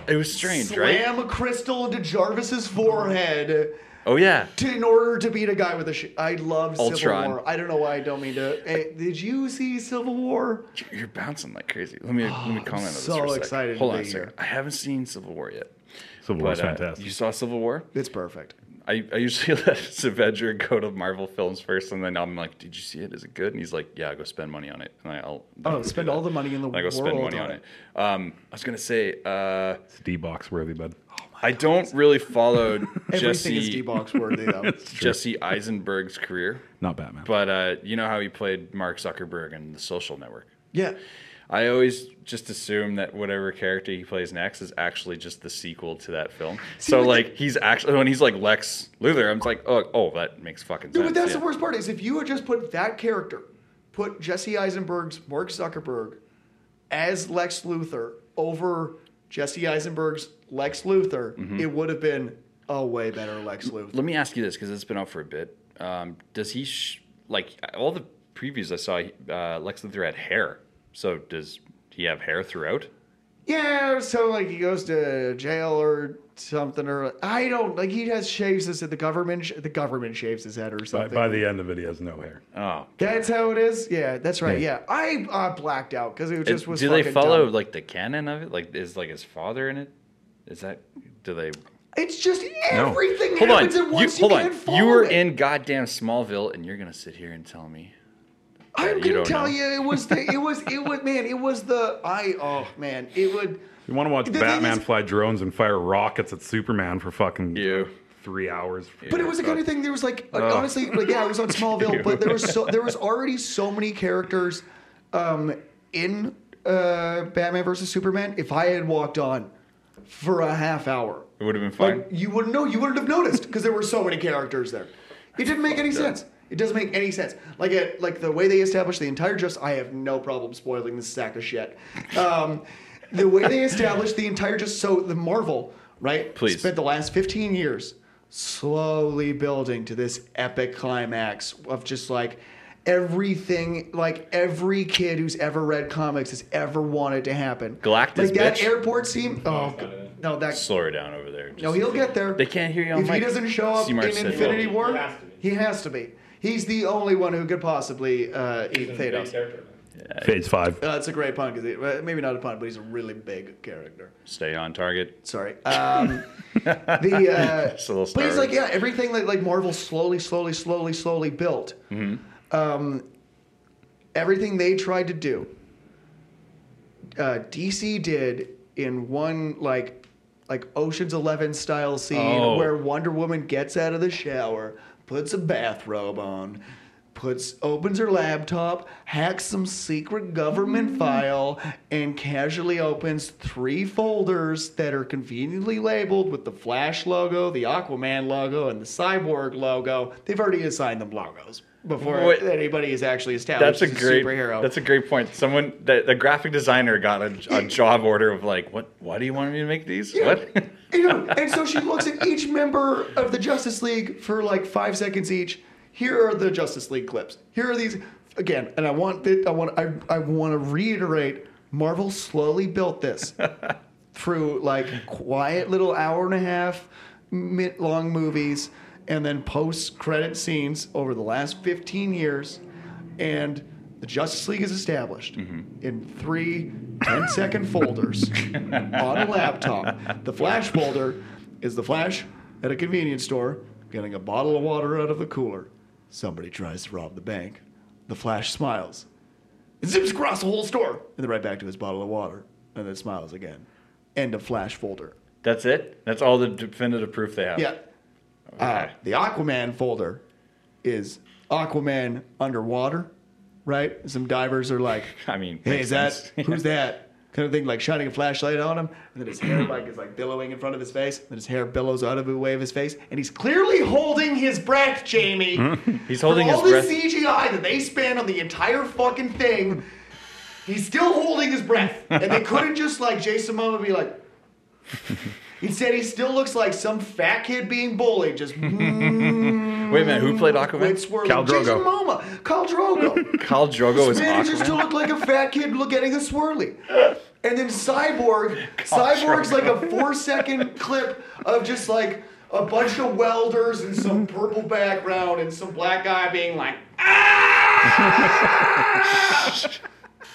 It was strange, right? slam a crystal into Jarvis's forehead Oh yeah. to, in order to beat a guy with a. Sh- I love Civil War. I don't know why I don't mean to. Hey, did you see Civil War? You're bouncing like crazy. Let me let me comment on this Oh, so for a second. excited to Hold on be a second. here. I haven't seen Civil War yet. Civil War's But, uh, fantastic. you saw Civil War? It's perfect. I, I usually let Saavedra go to Marvel films first, and then I'm like, "Did you see it? Is it good?" And he's like, "Yeah, go spend money on it." And I, will Oh, spend all the money in the world. I go world spend money on on it. it. Um, I was gonna say, uh, It's D-box worthy, bud. I don't really follow Everything is Jesse D-box worthy though. Jesse Eisenberg's career, Not Batman. but uh, you know how he played Mark Zuckerberg in The Social Network. yeah. I always just assume that whatever character he plays next is actually just the sequel to that film. so like he's actually when he's like Lex Luthor, I'm just like, oh, oh, that makes fucking No, sense. but that's yeah. the worst part is if you had just put that character, put Jesse Eisenberg's Mark Zuckerberg as Lex Luthor over Jesse Eisenberg's Lex Luthor, Mm-hmm. it would have been a way better Lex Luthor. Let me ask you this because it's been out for a bit. Um, does he sh- like all the previews I saw? Uh, Lex Luthor had hair. So does he have hair throughout? Yeah, so like he goes to jail or something, or I don't like he has shaves his the government sh- the government shaves his head or something. by the end of it, he has no hair. Oh, that's how it is. Yeah, that's right. Yeah, I uh, blacked out because it just Uh, was. do they follow dumb. like the canon of it? Like is like his father in it? Is that do they? It's just No. everything Hold on, happens at you, once. hold can't on. You were it. in goddamn Smallville, and you're gonna sit here and tell me I'm gonna don't tell know. you, it was the, it was it was man, it was the I oh man, it would. You want to watch Batman is- fly drones and fire rockets at Superman for fucking You. three hours? But it was the kind of thing. There was like honestly, like yeah, I was on Smallville, but there was so there was already so many characters um, in uh, Batman versus Superman. If I had walked on for a half hour, it would have been fine. like you wouldn't know, you wouldn't have noticed because there were so many characters there. It didn't make any sense. It doesn't make any sense. Like it, like the way they established the entire just. I have no problem spoiling this sack of shit. Um, the way they established the entire just. So the Marvel right Please. spent the last fifteen years slowly building to this epic climax of just like everything like every kid who's ever read comics has ever wanted to happen Galactus, like that bitch. airport scene oh it's not in it. no that Slow her down over there. no, he'll get there. They can't hear you on If he doesn't show up Seymour in said Infinity no. War, He has to be. he has to be. He's the only one who could possibly uh, eat He's a Thanos. character. Phase five. Uh, that's a great pun because maybe not a pun, but he's a really big character. Stay on target. Sorry. Um, the uh, a but he's like yeah, everything that like Marvel slowly, slowly, slowly, slowly built. Mm-hmm. Um, everything they tried to do, uh, DC did in one like like Ocean's Eleven style scene Oh. where Wonder Woman gets out of the shower, puts a bathrobe on. Puts opens her laptop, hacks some secret government file, and casually opens three folders that are conveniently labeled with the Flash logo, the Aquaman logo, and the Cyborg logo. They've already assigned them logos before Wait. anybody is actually established That's a great. superhero. That's a great point. Someone, the, the graphic designer, got a, a job order of like, what? Why do you want me to make these? What? You know, and so she looks at each member of the Justice League for like five seconds each. Here are the Justice League clips. Here are these again, and I want it, I want I, I want to reiterate. Marvel slowly built this through like quiet little hour and a half long movies and then post credit scenes over the last 15 years and The Justice League is established mm-hmm. in three 10 second folders on a laptop. The Flash folder is the Flash at a convenience store getting a bottle of water out of the cooler. Somebody tries to rob the bank. The Flash smiles. It zips across the whole store and then right back to his bottle of water and then smiles again. End of Flash folder. That's it. That's all the definitive proof they have. Yeah. Uh, the Aquaman folder is Aquaman underwater, right? Some divers are like, I mean, "Hey, is that sense. who's that?" Kind of thing, like shining a flashlight on him, and then his hair like is like billowing in front of his face, and then his hair billows out of the way of his face, and he's clearly holding his breath, Jamie. He's holding his all breath. All the CGI that they spent on the entire fucking thing. He's still holding his breath, and they couldn't just like Jason Momoa be like. Instead, he still looks like some fat kid being bullied. Just Wait a minute, who played Aquaman? Quit swirling. Khal Drogo. Jason Momoa, Khal Drogo. Khal Drogo is This manages to look like a fat kid look- getting a swirly. And then Cyborg, Cyborg's like a four second clip of just like a bunch of welders and some purple background and some black guy being like, ah!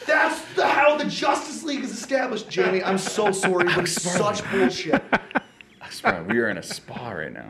That's the, how the Justice League is established, Jamie. I'm so sorry, but it's such bullshit. I swear, we are in a spa right now.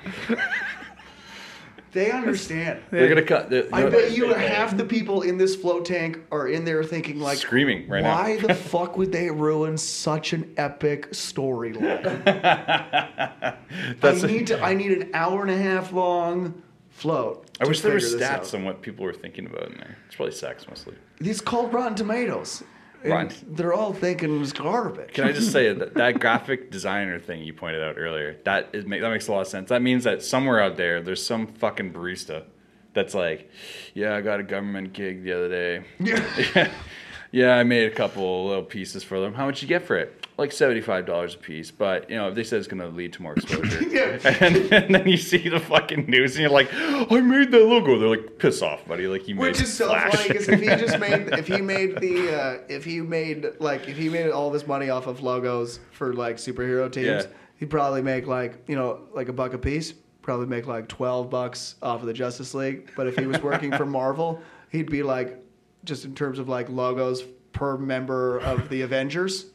They understand. They're gonna cut. The, I bet you half the people in this float tank are in there thinking like, Screaming right now. why the fuck would they ruin such an epic storyline? That's I need to. I need an hour and a half long float. I wish there were stats out. on what people were thinking about in there. It's probably sex mostly. It's called Rotten Tomatoes. And They're all thinking it was garbage. Can I just say that that graphic designer thing you pointed out earlier that is that makes a lot of sense. That means that somewhere out there, there's some fucking barista that's like, yeah, I got a government gig the other day. Yeah. yeah, I made a couple little pieces for them. How much you get for it? Like seventy-five dollars a piece. But you know, if they said it's gonna lead to more exposure, Yeah. and, and then you see the fucking news, and you're like, I made that logo. They're like, piss off, buddy. Like you made Which is so funny because if he just made, if he made the, uh, if he made like, if he made all this money off of logos for like superhero teams, Yeah. he'd probably make like, you know, like a buck a piece. Probably make like twelve bucks off of the Justice League. But if he was working for Marvel, he'd be like, just in terms of like logos per member of the Avengers.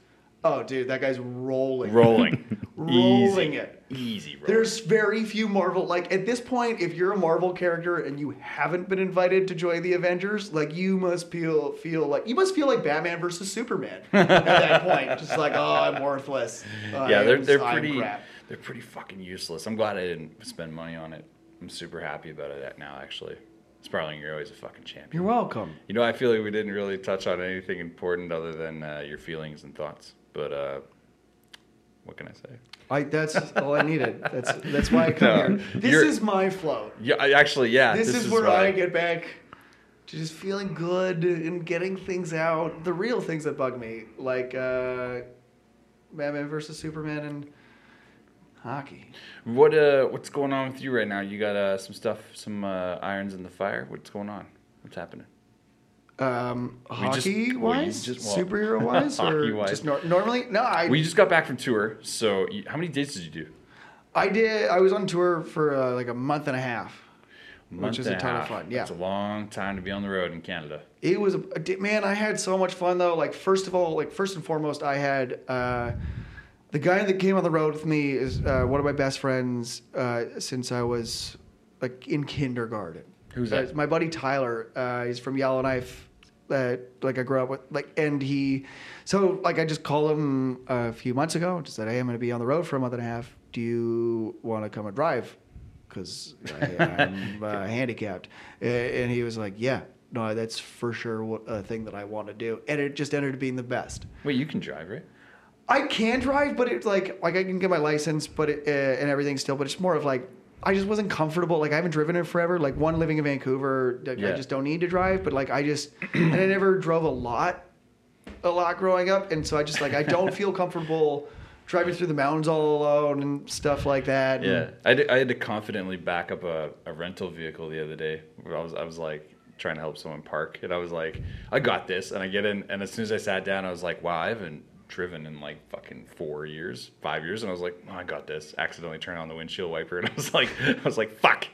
Oh, dude, that guy's rolling, rolling, rolling Easy. it. easy. Rolling. There's very few Marvel like at this point, if you're a Marvel character and you haven't been invited to join the Avengers, like you must feel feel like you must feel like Batman versus Superman at that point. Just like, oh, I'm worthless. yeah, they're I'm- they're I'm pretty crap. they're pretty fucking useless. I'm glad I didn't spend money on it. I'm super happy about it now. Actually, Sparling, you're always a fucking champion. You're welcome. You know, I feel like we didn't really touch on anything important other than uh, your feelings and thoughts. But uh, what can I say? I that's all I needed. That's that's why I come No, here. This is my float. Yeah, I actually, yeah. This, is, where I get back to just feeling good and getting things out. The real things that bug me, like uh, Batman versus Superman and hockey. What uh, what's going on with you right now? You got uh, some stuff, some uh, irons in the fire. What's going on? What's happening? Um, just- hockey you wise, just- well, superhero wise, or hockey-wise. just nor- normally? No, I We just got back from tour. So, you, how many dates did you do? I did. I was on tour for uh, like a month and a half. Month is a ton of fun, yeah. it's a long time to be on the road in Canada. It was a, man. I had so much fun though. Like first of all, like first and foremost, I had uh, the guy that came on the road with me is uh, one of my best friends uh, since I was like in kindergarten. Who's Uh, that? my buddy Tyler. Uh, he's from Yellowknife. That like I grew up with. Like and he, so like I just called him a few months ago. Just said, hey, I'm going to be on the road for a month and a half. Do you want to come and drive? Because I'm uh, handicapped. And he was like, yeah. No, that's for sure what- a thing that I want to do, and it just ended up being the best. Wait, you can drive, right? I can drive, but it's like like I can get my license, but it, uh, and everything still. But it's more of like I just wasn't comfortable. Like I haven't driven it forever. Like one living in Vancouver, I Yeah. just don't need to drive. But like I just and I never drove a lot, a lot growing up, and so I just like I don't feel comfortable driving through the mountains all alone and stuff like that. Yeah, I, did, I had to confidently back up a, a rental vehicle the other day. Where I was I was like trying to help someone park, and I was like, I got this. And I get in, and as soon as I sat down, I was like, wow, I haven't driven in like fucking four years, five years, and I was like, oh, I got this. Accidentally turned on the windshield wiper, and I was like, I was like, fuck,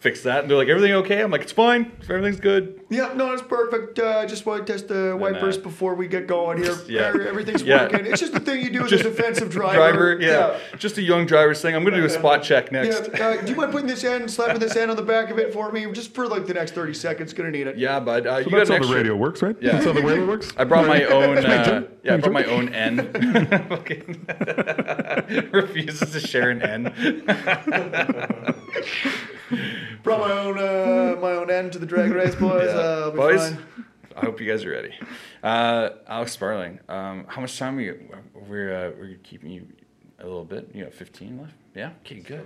fix that. And they're like, everything okay? I'm like, it's fine. Everything's good. Yeah, no, it's perfect. Uh, just want to test the wipers uh, before we get going here. Yeah. Uh, Everything's Yeah. working. It's just the thing you do as a defensive driver. Driver, yeah. just a young driver saying, I'm gonna do a spot check Yeah, next. uh, do you mind putting this end, slapping this end on the back of it for me, just for like the next thirty seconds? Gonna need it. Yeah, bud. Uh, you got That's an how the radio works, right? Yeah. That's how the radio works. I brought my own. Make sure. yeah, I Make brought my own N. Refuses to share an N. Brought my own uh, my own end to the drag race, boys. Yeah. Uh, I'll be Boys, fine. I hope you guys are ready. Uh, Alex Sparling, um, how much time are you? We're uh, we're keeping you a little bit. You got 15 left. Yeah. Okay. Good.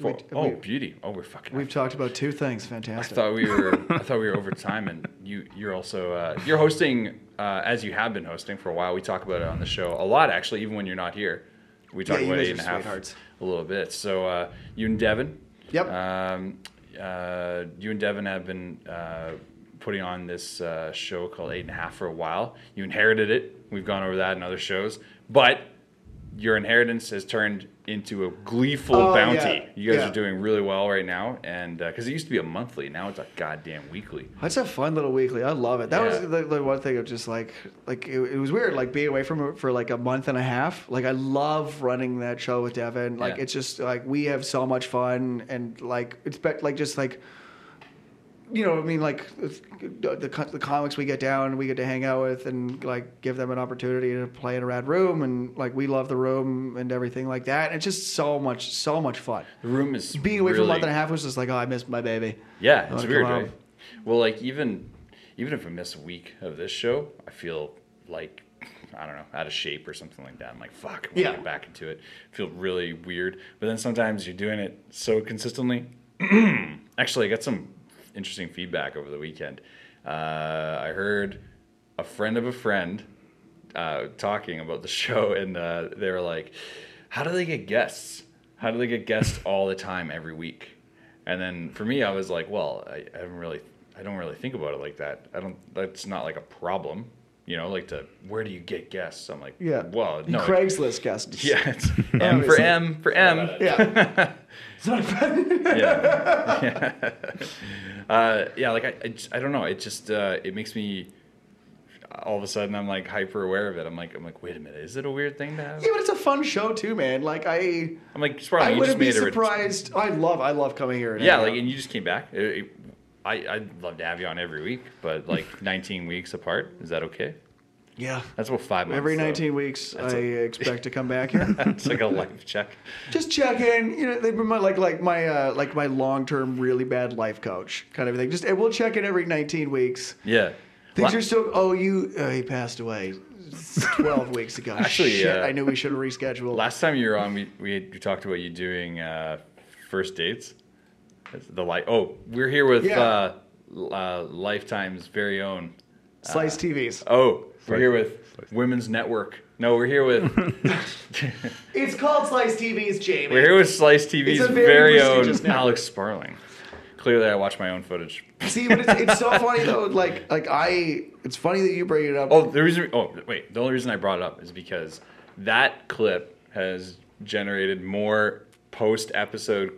we- Four- oh, we- beauty. Oh, we're fucking. We've talked about two things. Fantastic. I Fantastic. thought we were. I thought we were over time, and you you're also uh, you're hosting uh, as you have been hosting for a while. We talk about it on the show a lot, actually, even when you're not here. We talk Yeah, about eight and a a little bit. So uh, you and Devin. Yep. Um, uh, you and Devin have been uh, putting on this uh, show called Eight and a Half for a while. You inherited it. We've gone over that in other shows, but your inheritance has turned into a gleeful Oh, bounty. yeah, You guys yeah. are doing really well right now, and uh, because it used to be a monthly, now it's a goddamn weekly. That's a fun little weekly. I love it. That Yeah. was the, the one thing of just like like it, it was weird like being away from it for like a month and a half. Like I love running that show with Devin. Like it's just like we have so much fun and like it's like just like you know, I mean, like the the comics we get down, we get to hang out with, and like give them an opportunity to play in a rad room, and like we love the room and everything like that. And it's just so much, so much fun. The room is Being away for a month and a half was just like, oh, I missed my baby. Yeah, it's weird, right? Well, like even even if I miss a week of this show, I feel like I don't know, out of shape or something like that. I'm like, fuck, I want to Yeah. get back into it. I feel really weird. But then sometimes you're doing it so consistently. Actually, I got some interesting feedback over the weekend. Uh, I heard a friend of a friend uh, talking about the show, and uh, they were like, "How do they get guests? How do they get guests all the time every week?" And then for me, I was like, "Well, I, I haven't really, I don't really think about it like that. I don't. That's not like a problem, you know. Like to where do you get guests? I'm like, Yeah. well, no, Craigslist guests. yeah, it's M for M for M. Yeah. It's yeah, yeah. uh, yeah. Like I, I, just- I don't know. It just uh, it makes me all of a sudden I'm like hyper aware of it. I'm like I'm like wait a minute, is it a weird thing to have? Yeah, but it's a fun show too, man. Like I, I'm like Sparling, I wouldn't be made surprised. I love, I love coming here. And Yeah, like out. and you just came back. It- it- I I'd love to have you on every week, but like 19 weeks apart, is that okay? yeah. That's about five months. Every though. 19 weeks, That's I a- expect to come back here. it's like a life check. Just check in. You know, they've been my like like my uh, like my long term really bad life coach kind of thing. Just and we'll check in every 19 weeks. Yeah. Things are still. Oh, you. Uh, he passed away 12 weeks ago. Actually, Shit, uh, I knew we should have rescheduled. Last time you were on, we, we, we talked about you doing uh, first dates. That's The like, oh, we're here with Yeah. uh, uh, Lifetime's very own. Slice TVs. Oh, we're here with Women's Network. No, we're here with It's called Slice TVs, Jamie. we're here with Slice TV's It's a very very, own network. Alex Sparling. Clearly, I watch my own footage. See, but it's, it's so funny though. Like, like I, it's funny that you bring it up. Oh, the reason. Oh, wait. The only reason I brought it up is because that clip has generated more post episode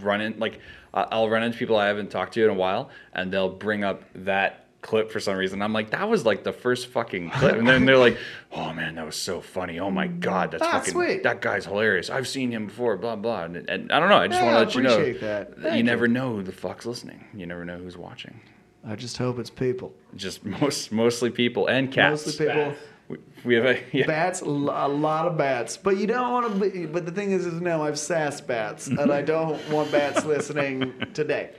run in. Like, I'll run into people I haven't talked to in a while, and they'll bring up that clip for some reason. I'm like, that was like the first fucking clip, and then they're like, oh man, that was so funny. Oh my god, that's Ah, fucking sweet. that guy's hilarious. I've seen him before. Blah blah. And, and I don't know. I just Yeah, want to let you know that. you never know who the fuck's listening. You never know who's watching. I just hope it's people. Just most mostly people and cats. Mostly people. We, have a yeah. Bats, a lot of bats. But you don't want to. Be, but the thing is, is now I've sassed bats, and I don't want bats listening today.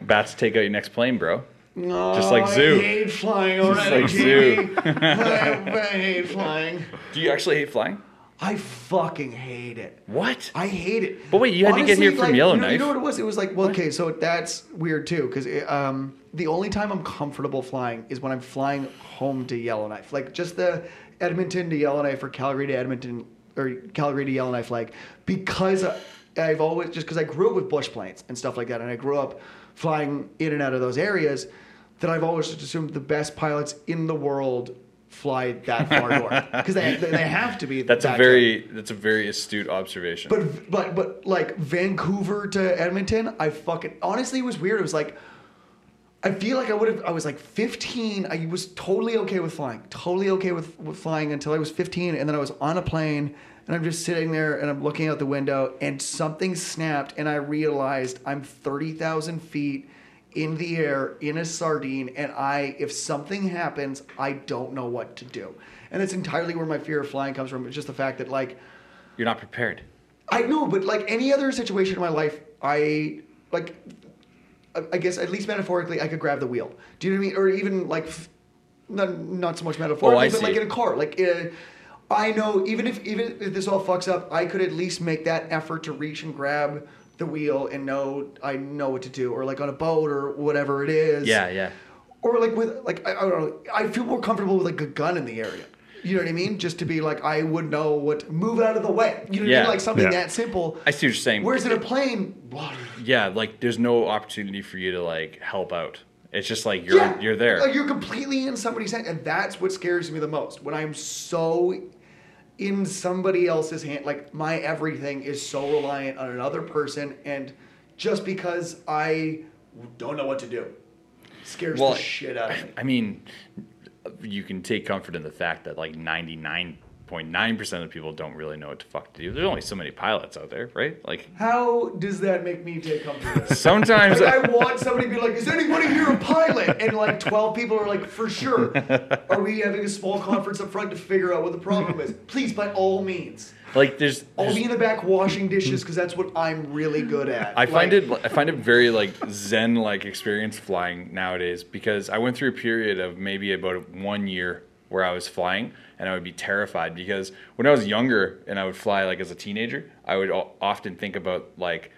Bats take out your next plane, bro. No, Just like I Zoo. hate flying already, Just like Jamie. I, I hate flying. Do you actually hate flying? I fucking hate it. What? I hate it. But wait, you had to get here from like, you know, Yellowknife. You know what it was? It was like, well, okay, so that's weird too, because um, the only time I'm comfortable flying is when I'm flying home to Yellowknife. Like just the Edmonton to Yellowknife or Calgary to Edmonton or Calgary to Yellowknife, like because I- I've always just because I grew up with bush planes and stuff like that, and I grew up flying in and out of those areas. That I've always just assumed the best pilots in the world fly that far north because they, they have to be. That's a that very that's a very astute observation. But but but like Vancouver to Edmonton, I fucking honestly it was weird. It was like I feel like I would have I was like 15. I was totally okay with flying. Totally okay with, with flying until I was 15 and then I was on a plane and I'm just sitting there and I'm looking out the window and something snapped and I realized I'm 30,000 feet in the air in a sardine and I if something happens, I don't know what to do. And that's entirely where my fear of flying comes from. It's just the fact that like You're not prepared. I know, but like any other situation in my life, I like. I- guess at least metaphorically, I could grab the wheel. Do you know what I mean? Or even like, not not so much metaphorically, Oh, but like in a car. Like, uh, I know even if even if this all fucks up, I could at least make that effort to reach and grab the wheel and know I know what to do. Or like on a boat or whatever it is. Yeah, yeah. Or like with like I, I don't know. I feel more comfortable with like a gun in the area. You know what I mean? Just to be like, I would know what move out of the way. You know what I mean? Like something Yeah. that simple. I see what you're saying. Whereas in a plane, water. yeah, like there's no opportunity for you to like help out. It's just like you're you're there. Like you're completely in somebody's hand, and that's what scares me the most. When I'm so in somebody else's hand, like my everything is so reliant on another person, and just because I don't know what to do, scares Well, the shit out of me. I mean, you can take comfort in the fact that like 99.9% of people don't really know what to fuck to do. There's only so many pilots out there, right? Like How does that make me take comfort? sometimes Like, I want somebody to be like, "Is anybody here a pilot?" And like twelve people are like, "For sure." Are we having a small conference up front to figure out what the problem is? Please, by all means. Like there's, I'll there's be in the back washing dishes because that's what I'm really good at. I find it I find it very like zen like experience flying nowadays because I went through a period of maybe about one year where I was flying and I would be terrified because when I was younger and I would fly like as a teenager, I would often think about like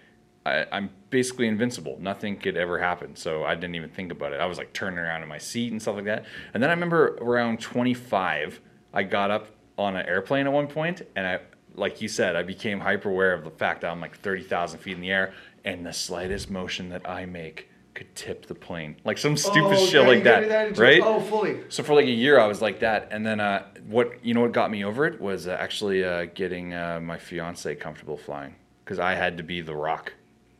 I, I'm basically invincible. Nothing could ever happen. So I didn't even think about it. I was like turning around in my seat and stuff like that. And then I remember around 25, I got up on an airplane at one point and I, like you said, I became hyper aware of the fact that I'm like 30,000 feet in the air and the slightest motion that I make could tip the plane. Like some stupid oh, shit yeah, like you that, gave me attitude. right? Oh, fully. So for like a year, I was like that, and then uh, what you know what got me over it was uh, actually uh, getting uh, my fiance comfortable flying because I had to be the rock,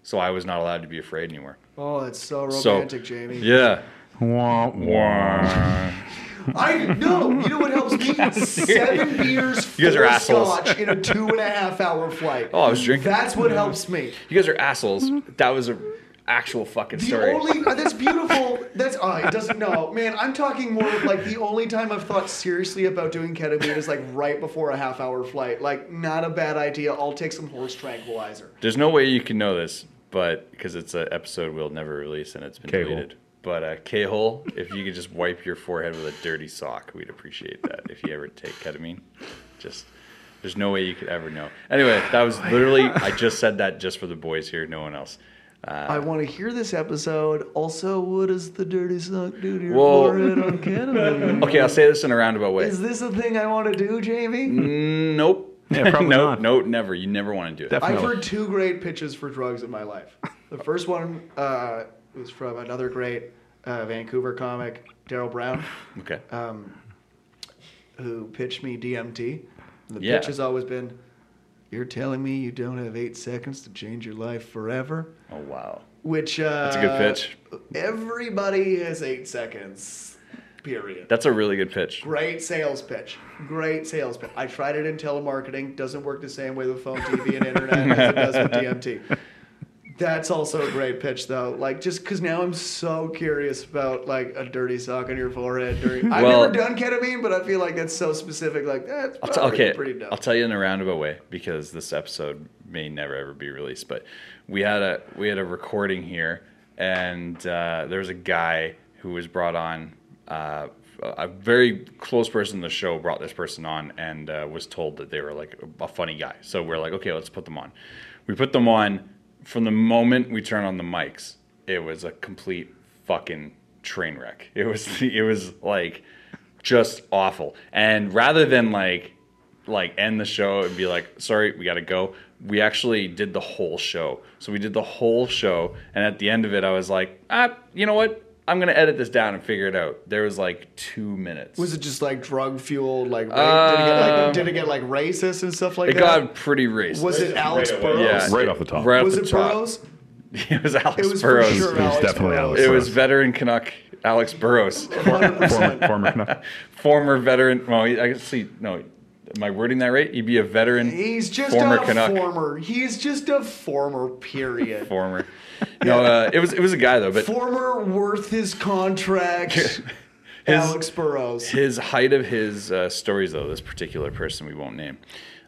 so I was not allowed to be afraid anymore. Oh, that's so So- romantic, Jamie. Yeah. Wah, wah. I no. You know what helps me? Seven beers, You guys are full assholes. scotch in a two and a half hour flight. Oh, I was drinking. That's what helps me. You guys are assholes. That was a actual fucking The story. only uh, that's beautiful. That's uh, it doesn't know, man. I'm talking more of like the only time I've thought seriously about doing ketamine is like right before a half hour flight. Like not a bad idea. I'll take some horse tranquilizer. There's no way you can know this, but because it's an episode we'll never release and it's been K-hole. deleted. But uh, K-hole, if you could just wipe your forehead with a dirty sock, we'd appreciate that. If you ever take ketamine, just there's no way you could ever know. Anyway, that was literally I just said that just for the boys here, no one else. I want to hear this episode. Also, what does the dirty sock do to your Whoa. forehead on ketamine? Okay, I'll say this in a roundabout way. Is this a thing I want to do, Jamie? Mm, nope. Yeah, probably no, not. no, never. You never want to do it. Definitely. I've heard two great pitches for drugs in my life. The first one uh, was from another great uh, Vancouver comic, Daryl Brown. Okay. um, who pitched me DMT. The Yeah. pitch has always been, "You're telling me you don't have eight seconds to change your life forever." Oh wow. Which uh, That's a good pitch. Everybody has eight seconds. Period. That's a really good pitch. Great sales pitch. Great sales pitch. I tried it in telemarketing. Doesn't work the same way with phone, TV, and internet as it does with DMT. That's also a great pitch, though. Like, just because now I'm so curious about like a dirty sock on your forehead. During I've Well- never done ketamine, but I feel like that's so specific. Like, that's I'll t- okay, pretty dope. I'll tell you in a roundabout way because this episode may never ever be released. But we had a we had a recording here, and uh, there was a guy who was brought on. Uh, a very close person in the show brought this person on and uh, was told that they were like a funny guy. So we're like, okay, let's put them on. We put them on. From the moment we turned on the mics, it was a complete fucking train wreck. It was it was like just awful. And rather than like like end the show and be like, sorry, we got to go. We actually did the whole show. So we did the whole show, and at the end of it, I was like, ah, you know what? I'm gonna edit this down and figure it out. There was like two minutes. Was it just like drug fueled? Like, ra- did, it get, like Um, did it get like racist and stuff like that? it that? got pretty racist. was it Right Alex away. Burrows? Yeah, Right off the top. Right Was off it top. Burrows? It was Alex It was for Burrows. sure It was Alex definitely Burrows. Alex. It was veteran Canuck Alex Burrows, 100%. former, former Canuck. former veteran. Well, I guess see, no, am I wording that right? He'd be a veteran. He's just former a Canuck. former. He's just a former. Period. Former. No, uh, it was it was a guy though, but former worth his contract. Alex Burrows. his height of his uh, stories though, this particular person we won't name,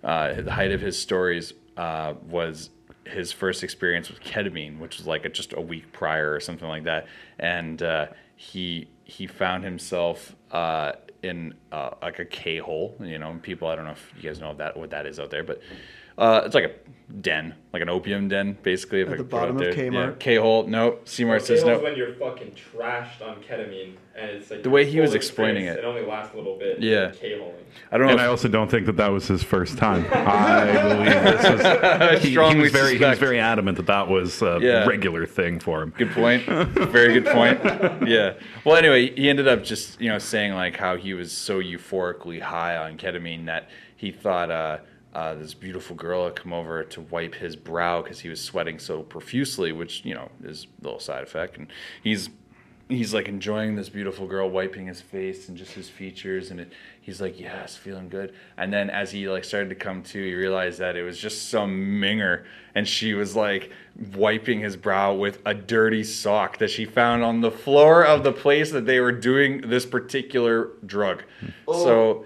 uh, the height of his stories uh, was his first experience with ketamine, which was like a, just a week prior or something like that, and uh, he he found himself uh, in uh, like a K hole. You know, people I don't know if you guys know that what that is out there, but uh, it's like a den, like an opium den, basically. If At I the could put it bottom out of there. Kmart? K hole. No, Seymour says Tables no. when you're fucking trashed on ketamine and it's like The way he full was of explaining drinks, it. It only lasts a little bit. Yeah. K-holing. I don't know. And if- I also don't think that that was his first time. I believe this was. He, he strongly was very, he was suspect. very adamant that that was a Yeah. regular thing for him. Good point. Very good point. Yeah. Well, anyway, he ended up just you know saying like how he was so euphorically high on ketamine that he thought uh, uh, this beautiful girl had come over to wipe his brow because he was sweating so profusely, which you know is a little side effect. And he's he's like enjoying this beautiful girl wiping his face and just his features and it, he's like yes feeling good. And then as he like started to come to he realized that it was just some minger and she was like wiping his brow with a dirty sock that she found on the floor of the place that they were doing this particular drug. So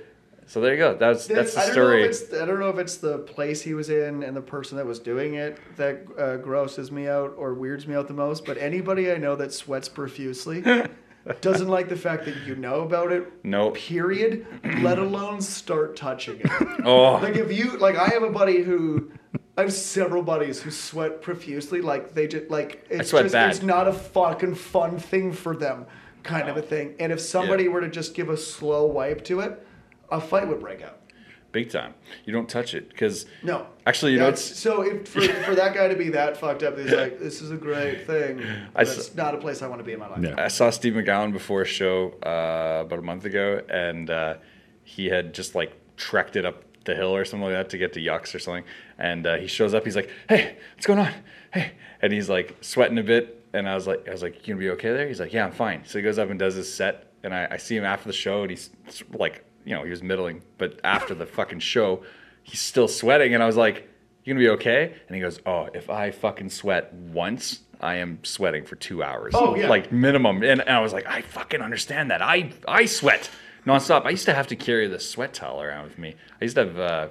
so there you go that's that's the I story Know if it's, I don't know if it's the place he was in and the person that was doing it that uh, grosses me out or weirds me out the most. But anybody I know that sweats profusely doesn't like the fact that you know about it. Nope. Period. Let alone start touching it. oh like if you like, I have a buddy who. I have several buddies who sweat profusely. Like they just like it's just bad. it's not a fucking fun thing for them, kind of a thing. And if somebody Yeah. were to just give a slow wipe to it, a fight would break out. big time you don't touch it because No. Actually, you know, it's- so if for, for that guy to be that fucked up, he's like, this is a great thing. I That's s- not a place I want to be in my life. Yeah. I saw Steve McGowan before a show uh, about a month ago, and uh, he had just like trekked it up the hill or something like that to get to Yucks or something. And uh, he shows up, he's like, "Hey, what's going on? Hey," and he's like sweating a bit. And I was like, "I was like, you gonna be okay there?" He's like, "Yeah, I'm fine." So he goes up and does his set, and I, I see him after the show, and he's like, you know, he was middling, but after the fucking show, he's still sweating, and I was like, "You gonna be okay?" And he goes, "Oh, if I fucking sweat once." I am sweating for two hours. Oh, yeah. Like minimum. And, and I was like, I fucking understand that. I I sweat nonstop. I used to have to carry the sweat towel around with me. I used to have uh,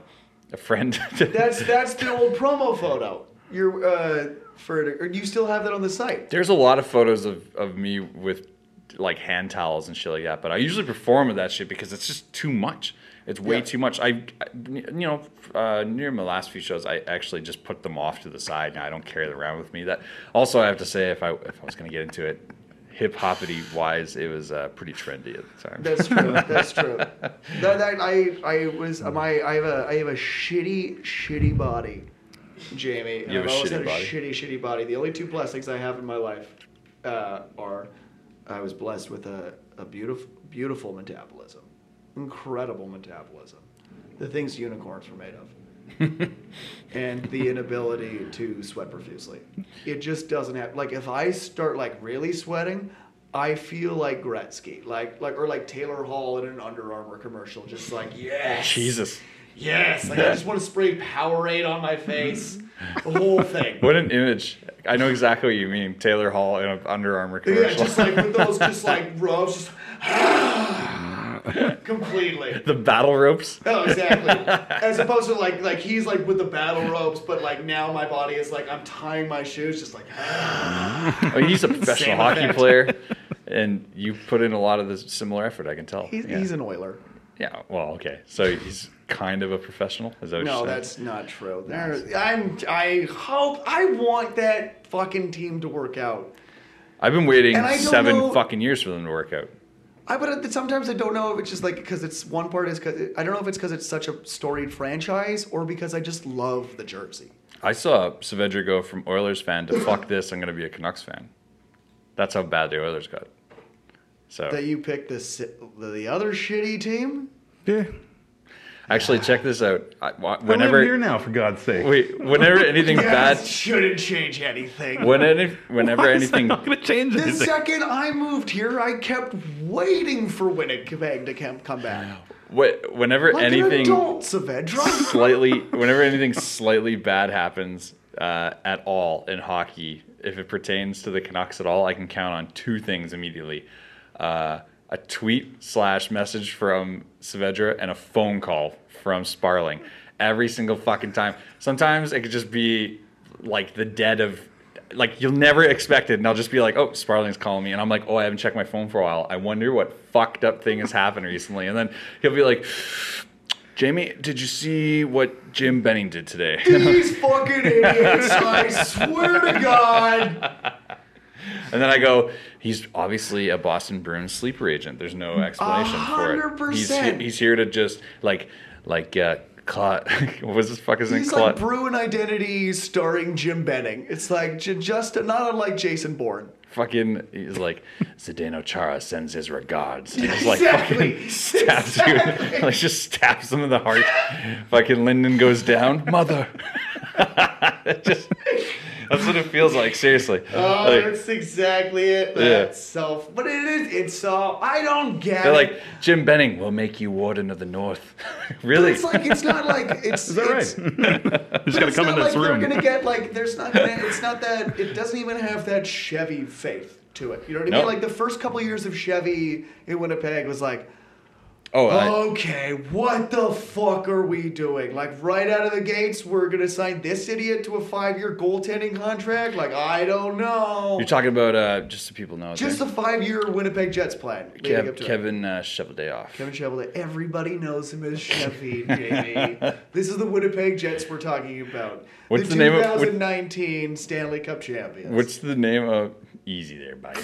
a friend. That's that's the old promo photo. You're uh, for or you still have that on the site. There's a lot of photos of, of me with like hand towels and shit like that, but I usually perform with that shit because it's just too much. It's way Yeah. too much. I, I- you know, uh, near my last few shows, I actually just put them off to the side, and I don't carry them around with me. That also, I have to say, if I if I was gonna get into it, hip hoppity wise, it was uh, pretty trendy at the time. That's true. That's true. That, that I I was my I have a I have a shitty shitty body, Jamie. You have I've a always shitty had body. a shitty shitty body. The only two blessings I have in my life uh, are I was blessed with a, a beautiful beautiful metabolism, incredible metabolism, the things unicorns were made of. and the inability to sweat profusely. It just doesn't happen. like if I start like really sweating, I feel like Gretzky, like like or like Taylor Hall in an Under Armour commercial, just like yes, Jesus, yes, like I just want to spray Powerade on my face, the whole thing. what an image! I know exactly what you mean. Taylor Hall in an Under Armour commercial. Yeah, just like with those just like rubs, just completely. the battle ropes. Oh, exactly. As opposed to like like he's like with the battle ropes, but like now my body is like I'm tying my shoes, just like Oh, he's a professional Same hockey effect. player, and you put in a lot of the similar effort. I can tell. he's, yeah. he's an oiler. yeah. Well, okay. So he's kind of a professional. Is that what No, you're saying? that's not true. There, I'm. I hope. I want that fucking team to work out. I've been waiting And I don't seven know- fucking years for them to work out. I but sometimes I don't know if it's just like because it's one part is because I don't know if it's because it's such a storied franchise or because I just love the jersey. I saw Saavedra go from Oilers fan to fuck this. I'm gonna be a Canucks fan. That's how bad the Oilers got. So That you picked the si- the other shitty team. Yeah. Actually, check this out. I, wh- Whenever whenever here now, for God's sake. wait, whenever anything Yeah, bad, shouldn't change anything. when any, whenever Why is that anything not going to change The anything? second I moved here, I kept waiting for Winnipeg to come come back. Wh- whenever Like an anything adult, Saavedra. slightly, whenever anything slightly bad happens uh, at all in hockey, if it pertains to the Canucks at all, I can count on two things immediately: uh, a tweet slash message from Saavedra and a phone call from Sparling. Every single fucking time. Sometimes it could just be like the dead of. Like you'll never expect it, and I'll just be like, "Oh, Sparling's calling me," and I'm like, "Oh, I haven't checked my phone for a while. I wonder what fucked up thing has happened recently." And then he'll be like, Jamie, did you see what Jim Benning did today? These fucking idiots! I swear to God. and then I go, he's obviously a Boston Bruins sleeper agent. There's no explanation for it. He's, he's here to just like, like, uh, Clot. what was this fucking name? He's Clot. like Bruin Identity starring Jim Benning. It's like just not unlike Jason Bourne. fucking, he's like, Zdeno Chara sends his regards. And he's like, Exactly. fucking stabs you. like, just stabs him in the heart. fucking Linden goes down. Mother. Just, that's what it feels like, seriously. Oh, Like- that's exactly it. Yeah. That's so. But it is. It's so. I don't get They're it. like, Jim Benning will make you warden of the North. really? It's like it's not like it's. Is that it's, right? Got to come in this like room. They're gonna get like. There's not. Gonna, it's not that. It doesn't even have that Chevy faith to it. You know what I mean? Like the first couple years of Chevy in Winnipeg was like, oh, I, okay, what the fuck are we doing? Like right out of the gates, we're gonna sign this idiot to a five-year goaltending contract? Like I don't know. you're talking about uh, just so people know. Just a five-year Winnipeg Jets plan. Kev, up to. Kevin uh, Cheveldayoff. Kevin Chevrolet. Everybody knows him as Chevy, Jamie. this is the Winnipeg Jets we're talking about. What's the the name of- 2019 Stanley Cup champions. What's the name of? Easy there, buddy.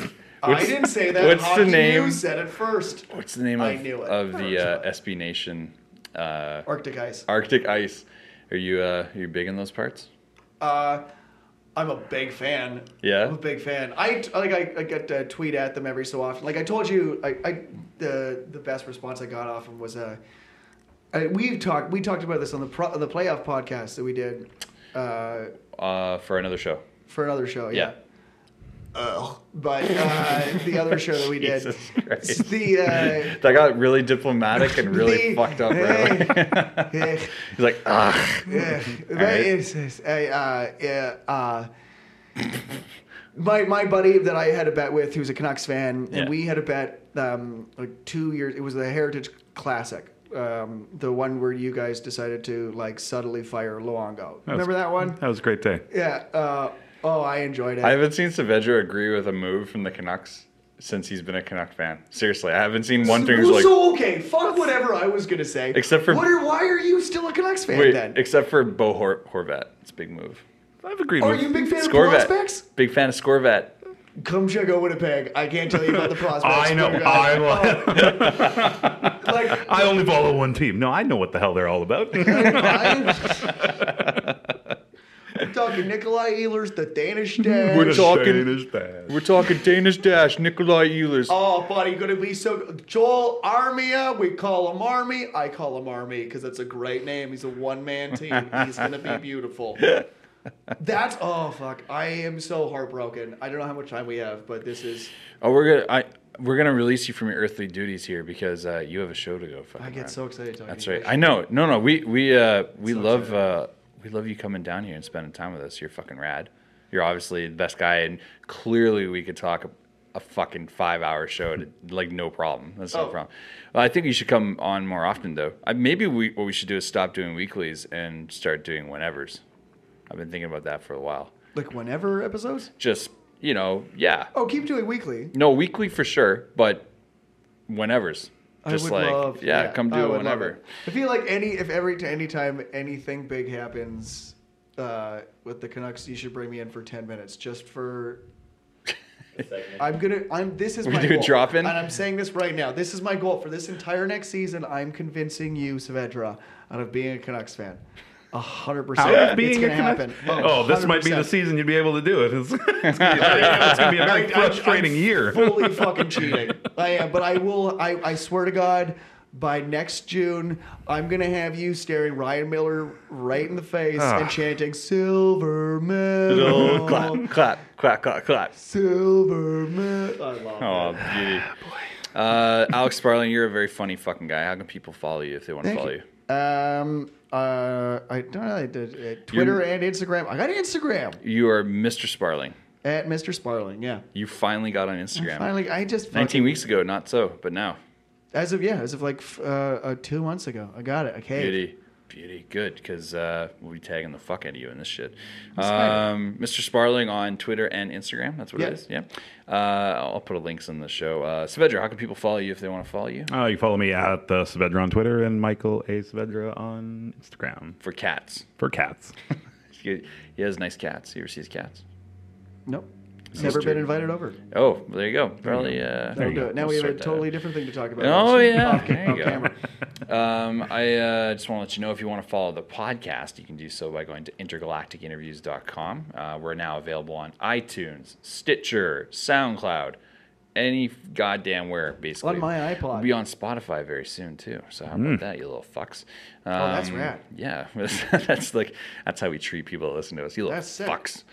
I didn't say that. What's Hockey the name? You said it first. What's the name I of, knew it. of the uh, SB Nation? Uh, Arctic Ice. Arctic Ice. Are you uh, are you big in those parts? Uh, I'm a big fan. Yeah? I'm a big fan. I like I, I get to tweet at them every so often. Like I told you, I, I the the best response I got off them was uh, I, we've talked we talked about this on the pro, the playoff podcast that we did uh, Uh, for another show. for another show. Yeah. Yeah. Ugh. But uh, the other show that we did, the uh, That got really diplomatic and really The- fucked up. Really. He's like, ah. Yeah, right. it's, it's, uh, uh, yeah, uh, my my buddy that I had a bet with, who's a Canucks fan, and Yeah. we had a bet um, like two years. It was the Heritage Classic, um, the one where you guys decided to like subtly fire Luongo. Remember that one? That was a great day. Yeah. Uh, oh, I enjoyed it. I haven't seen Saavedra agree with a move from the Canucks since he's been a Canuck fan. Seriously, I haven't seen one thing so, who's like, so okay, fuck whatever I was gonna say. Except for- what are, why are you still a Canucks fan wait, then? except for Bo Hor- Horvat. It's a big move. I've agreed Are with you a big fan of Scorvat. prospects? Big fan of Scorvat. Come check out Winnipeg. I can't tell you about the prospects. I know. but, I, oh. like I only follow one team. No, I know what the hell they're all about. I'm talking Nikolai Ehlers, the Danish Dash. We're talking- Danish dash. We're talking Danish Dash, Nikolai Ehlers. Oh, buddy, gonna be so. Joel Armia, we call him Army. I call him Army because it's a great name. He's a one man team. He's gonna be beautiful. That's oh fuck. I am so heartbroken. I don't know how much time we have, but this is. Oh, we're gonna I we're gonna release you from your earthly duties here because uh, you have a show to go. fucking I get run. so excited talking. That's right. I know. No, no. We we uh we So love excited. uh we love you coming down here and spending time with us. You're fucking rad. You're obviously the best guy, and clearly we could talk a, a fucking five hour show to, like no problem. That's no Oh. problem. Well, I think you should come on more often though. I, maybe we what we should do is stop doing weeklies and start doing whenevers. I've been thinking about that for a while. Like whenever episodes. Just you know, yeah. Oh, keep doing weekly. No, weekly for sure, but whenevers. Just I would like love, yeah, come do it would love whenever. it. I feel like any if every any time anything big happens uh, with the Canucks, you should bring me in for ten minutes just for. I'm gonna. I'm. This is We my do a goal, drop-in? and I'm saying this right now. This is my goal for this entire next season. I'm convincing you, Saavedra, out of being a Canucks fan. A hundred How percent. is being It's a gonna connect- happen. Oh, this might be the season you'd be able to do it. It's, it's gonna, be, it's gonna be a very I- I- frustrating I'm year. Fully fucking cheating. I am, but I will. I, I swear to God, by next June, I'm gonna have you staring Ryan Miller right in the face Ah. and chanting "Silver medal, clap, clap, clap, clap, clap. silver medal." I love Oh, beauty. Uh, Alex Sparling, you're a very funny fucking guy. How can people follow you if they want to follow you. you? Um, uh, I don't know. I did, uh, Twitter and Instagram. I got Instagram You are Mr. Sparling. at Mr. Sparling. Yeah. You finally got on Instagram. Finally, I just 19 weeks ago, not so, but now. as of yeah, as of like f- uh, uh, two months ago, I got it. Okay. Beauty. Beauty. Good, because uh, we'll be tagging the fuck out of you in this shit. Um, Mr. Sparling on Twitter and Instagram. That's what Yeah. it is. Yeah. Uh, I'll put a links in the show. Uh, Saavedra, how can people follow you if they want to follow you? Uh, you follow me at uh, Saavedra on Twitter and Michael A. Saavedra on Instagram For cats. for cats. he, he has nice cats. You ever see his cats? Nope. This Never been invited over. Oh, there you go. Probably. Uh, Don't do it. Now We'll we have a totally out. different thing to talk about. Oh actually. yeah, Off, there you off go. camera. Um, I uh, just want to let you know if you want to follow the podcast, you can do so by going to intergalacticinterviews.com. Uh, we're now available on iTunes, Stitcher, SoundCloud, any goddamn where basically. On my iPod. We'll be on Spotify very soon too. So how about that, you little fucks? Um, Oh, that's rad. Yeah, that's like that's how we treat people that listen to us. You little That's sick. fucks.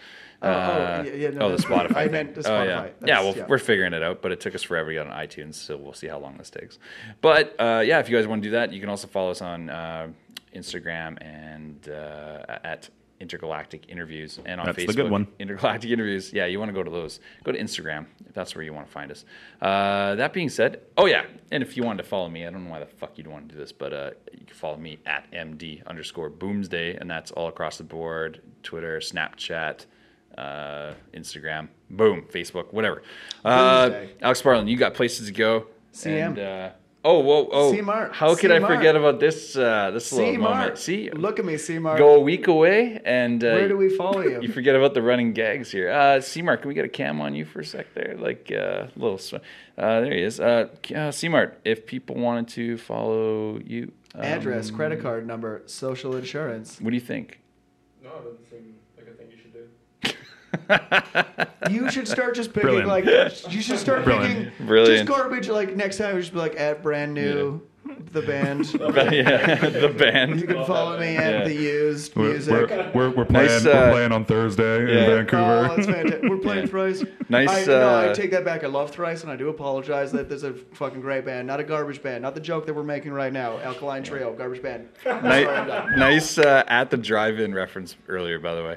Oh, oh, Uh, yeah, yeah, no, oh, the Spotify. I thing. meant the Oh, yeah, Spotify. yeah. Well, yeah. we're figuring it out, but it took us forever to get on iTunes, so we'll see how long this takes. But uh, yeah, if you guys want to do that, you can also follow us on uh, Instagram and uh, at Intergalactic Interviews and on That's Facebook. the good one. Intergalactic Interviews. Yeah, you want to go to those. Go to Instagram if that's where you want to find us. Uh, that being said, oh yeah, and if you wanted to follow me, I don't know why the fuck you'd want to do this, but uh, you can follow me at MD underscore Boomsday, and that's all across the board: Twitter, Snapchat uh, Instagram, boom, Facebook, whatever. Uh, Alex Sparling, you got places to go. CM. And, uh, oh, whoa, oh, C Mart. how could C I Mart. forget about this? Uh, this little C moment. Mart. See, Look at me, C Mart. go a week away, and uh, Where do we follow you? You forget about the running gags here. Uh, C-Mart, can we get a cam on you for a sec there? Like uh, little. sw- Uh, there he is. Uh, uh, C-Mart, if people wanted to follow you, um, Address, credit card number, social insurance. What do you think? No, it doesn't seem like a thing you should do. You should start just picking Brilliant. like you should start Brilliant. picking Brilliant. just garbage like next time we just be like at brand new the band. yeah, the band. You can follow me at Yeah. the used We're, music. we're, we're, we're playing, Nice, we're uh, playing on Thursday yeah. in Oh, Vancouver. that's fantastic. We're playing Thrice. Nice, I, no, I uh, take that back. I love Thrice, and I do apologize that there's a fucking great band, not a garbage band, not the joke that we're making right now. Alkaline Trio, garbage band. Nice, nice uh, at the drive-in reference earlier, by the way.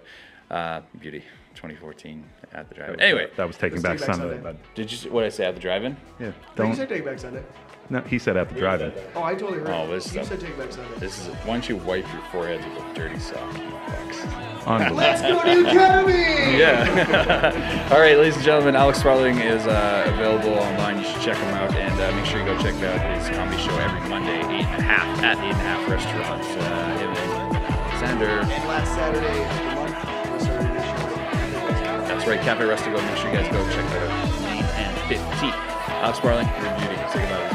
Uh, Beauty, 2014 at the drive-in. Anyway, that was Taking Back Take Back Sunday. Sunday. But did you? What did I say at the drive-in? yeah, don't. said Take Back Sunday. No, he said at the drive-in. Oh, I totally heard. Oh, this you stuff. said Take Back Sunday. This is why don't you wipe your foreheads with a dirty sock? you fucks. Unbelievable. Let's go to Academy. Yeah. All right, ladies and gentlemen, Alex Sparling is uh, available online. You should check him out and uh, make sure you go check out his comedy show every Monday, eight and a half at eight and a half restaurants. Uh, him and Sander. And last Saturday right, Cafe Rustico. Make sure you guys go check that out. Main and 15. Alex Sparling, your beauty. Say goodbye.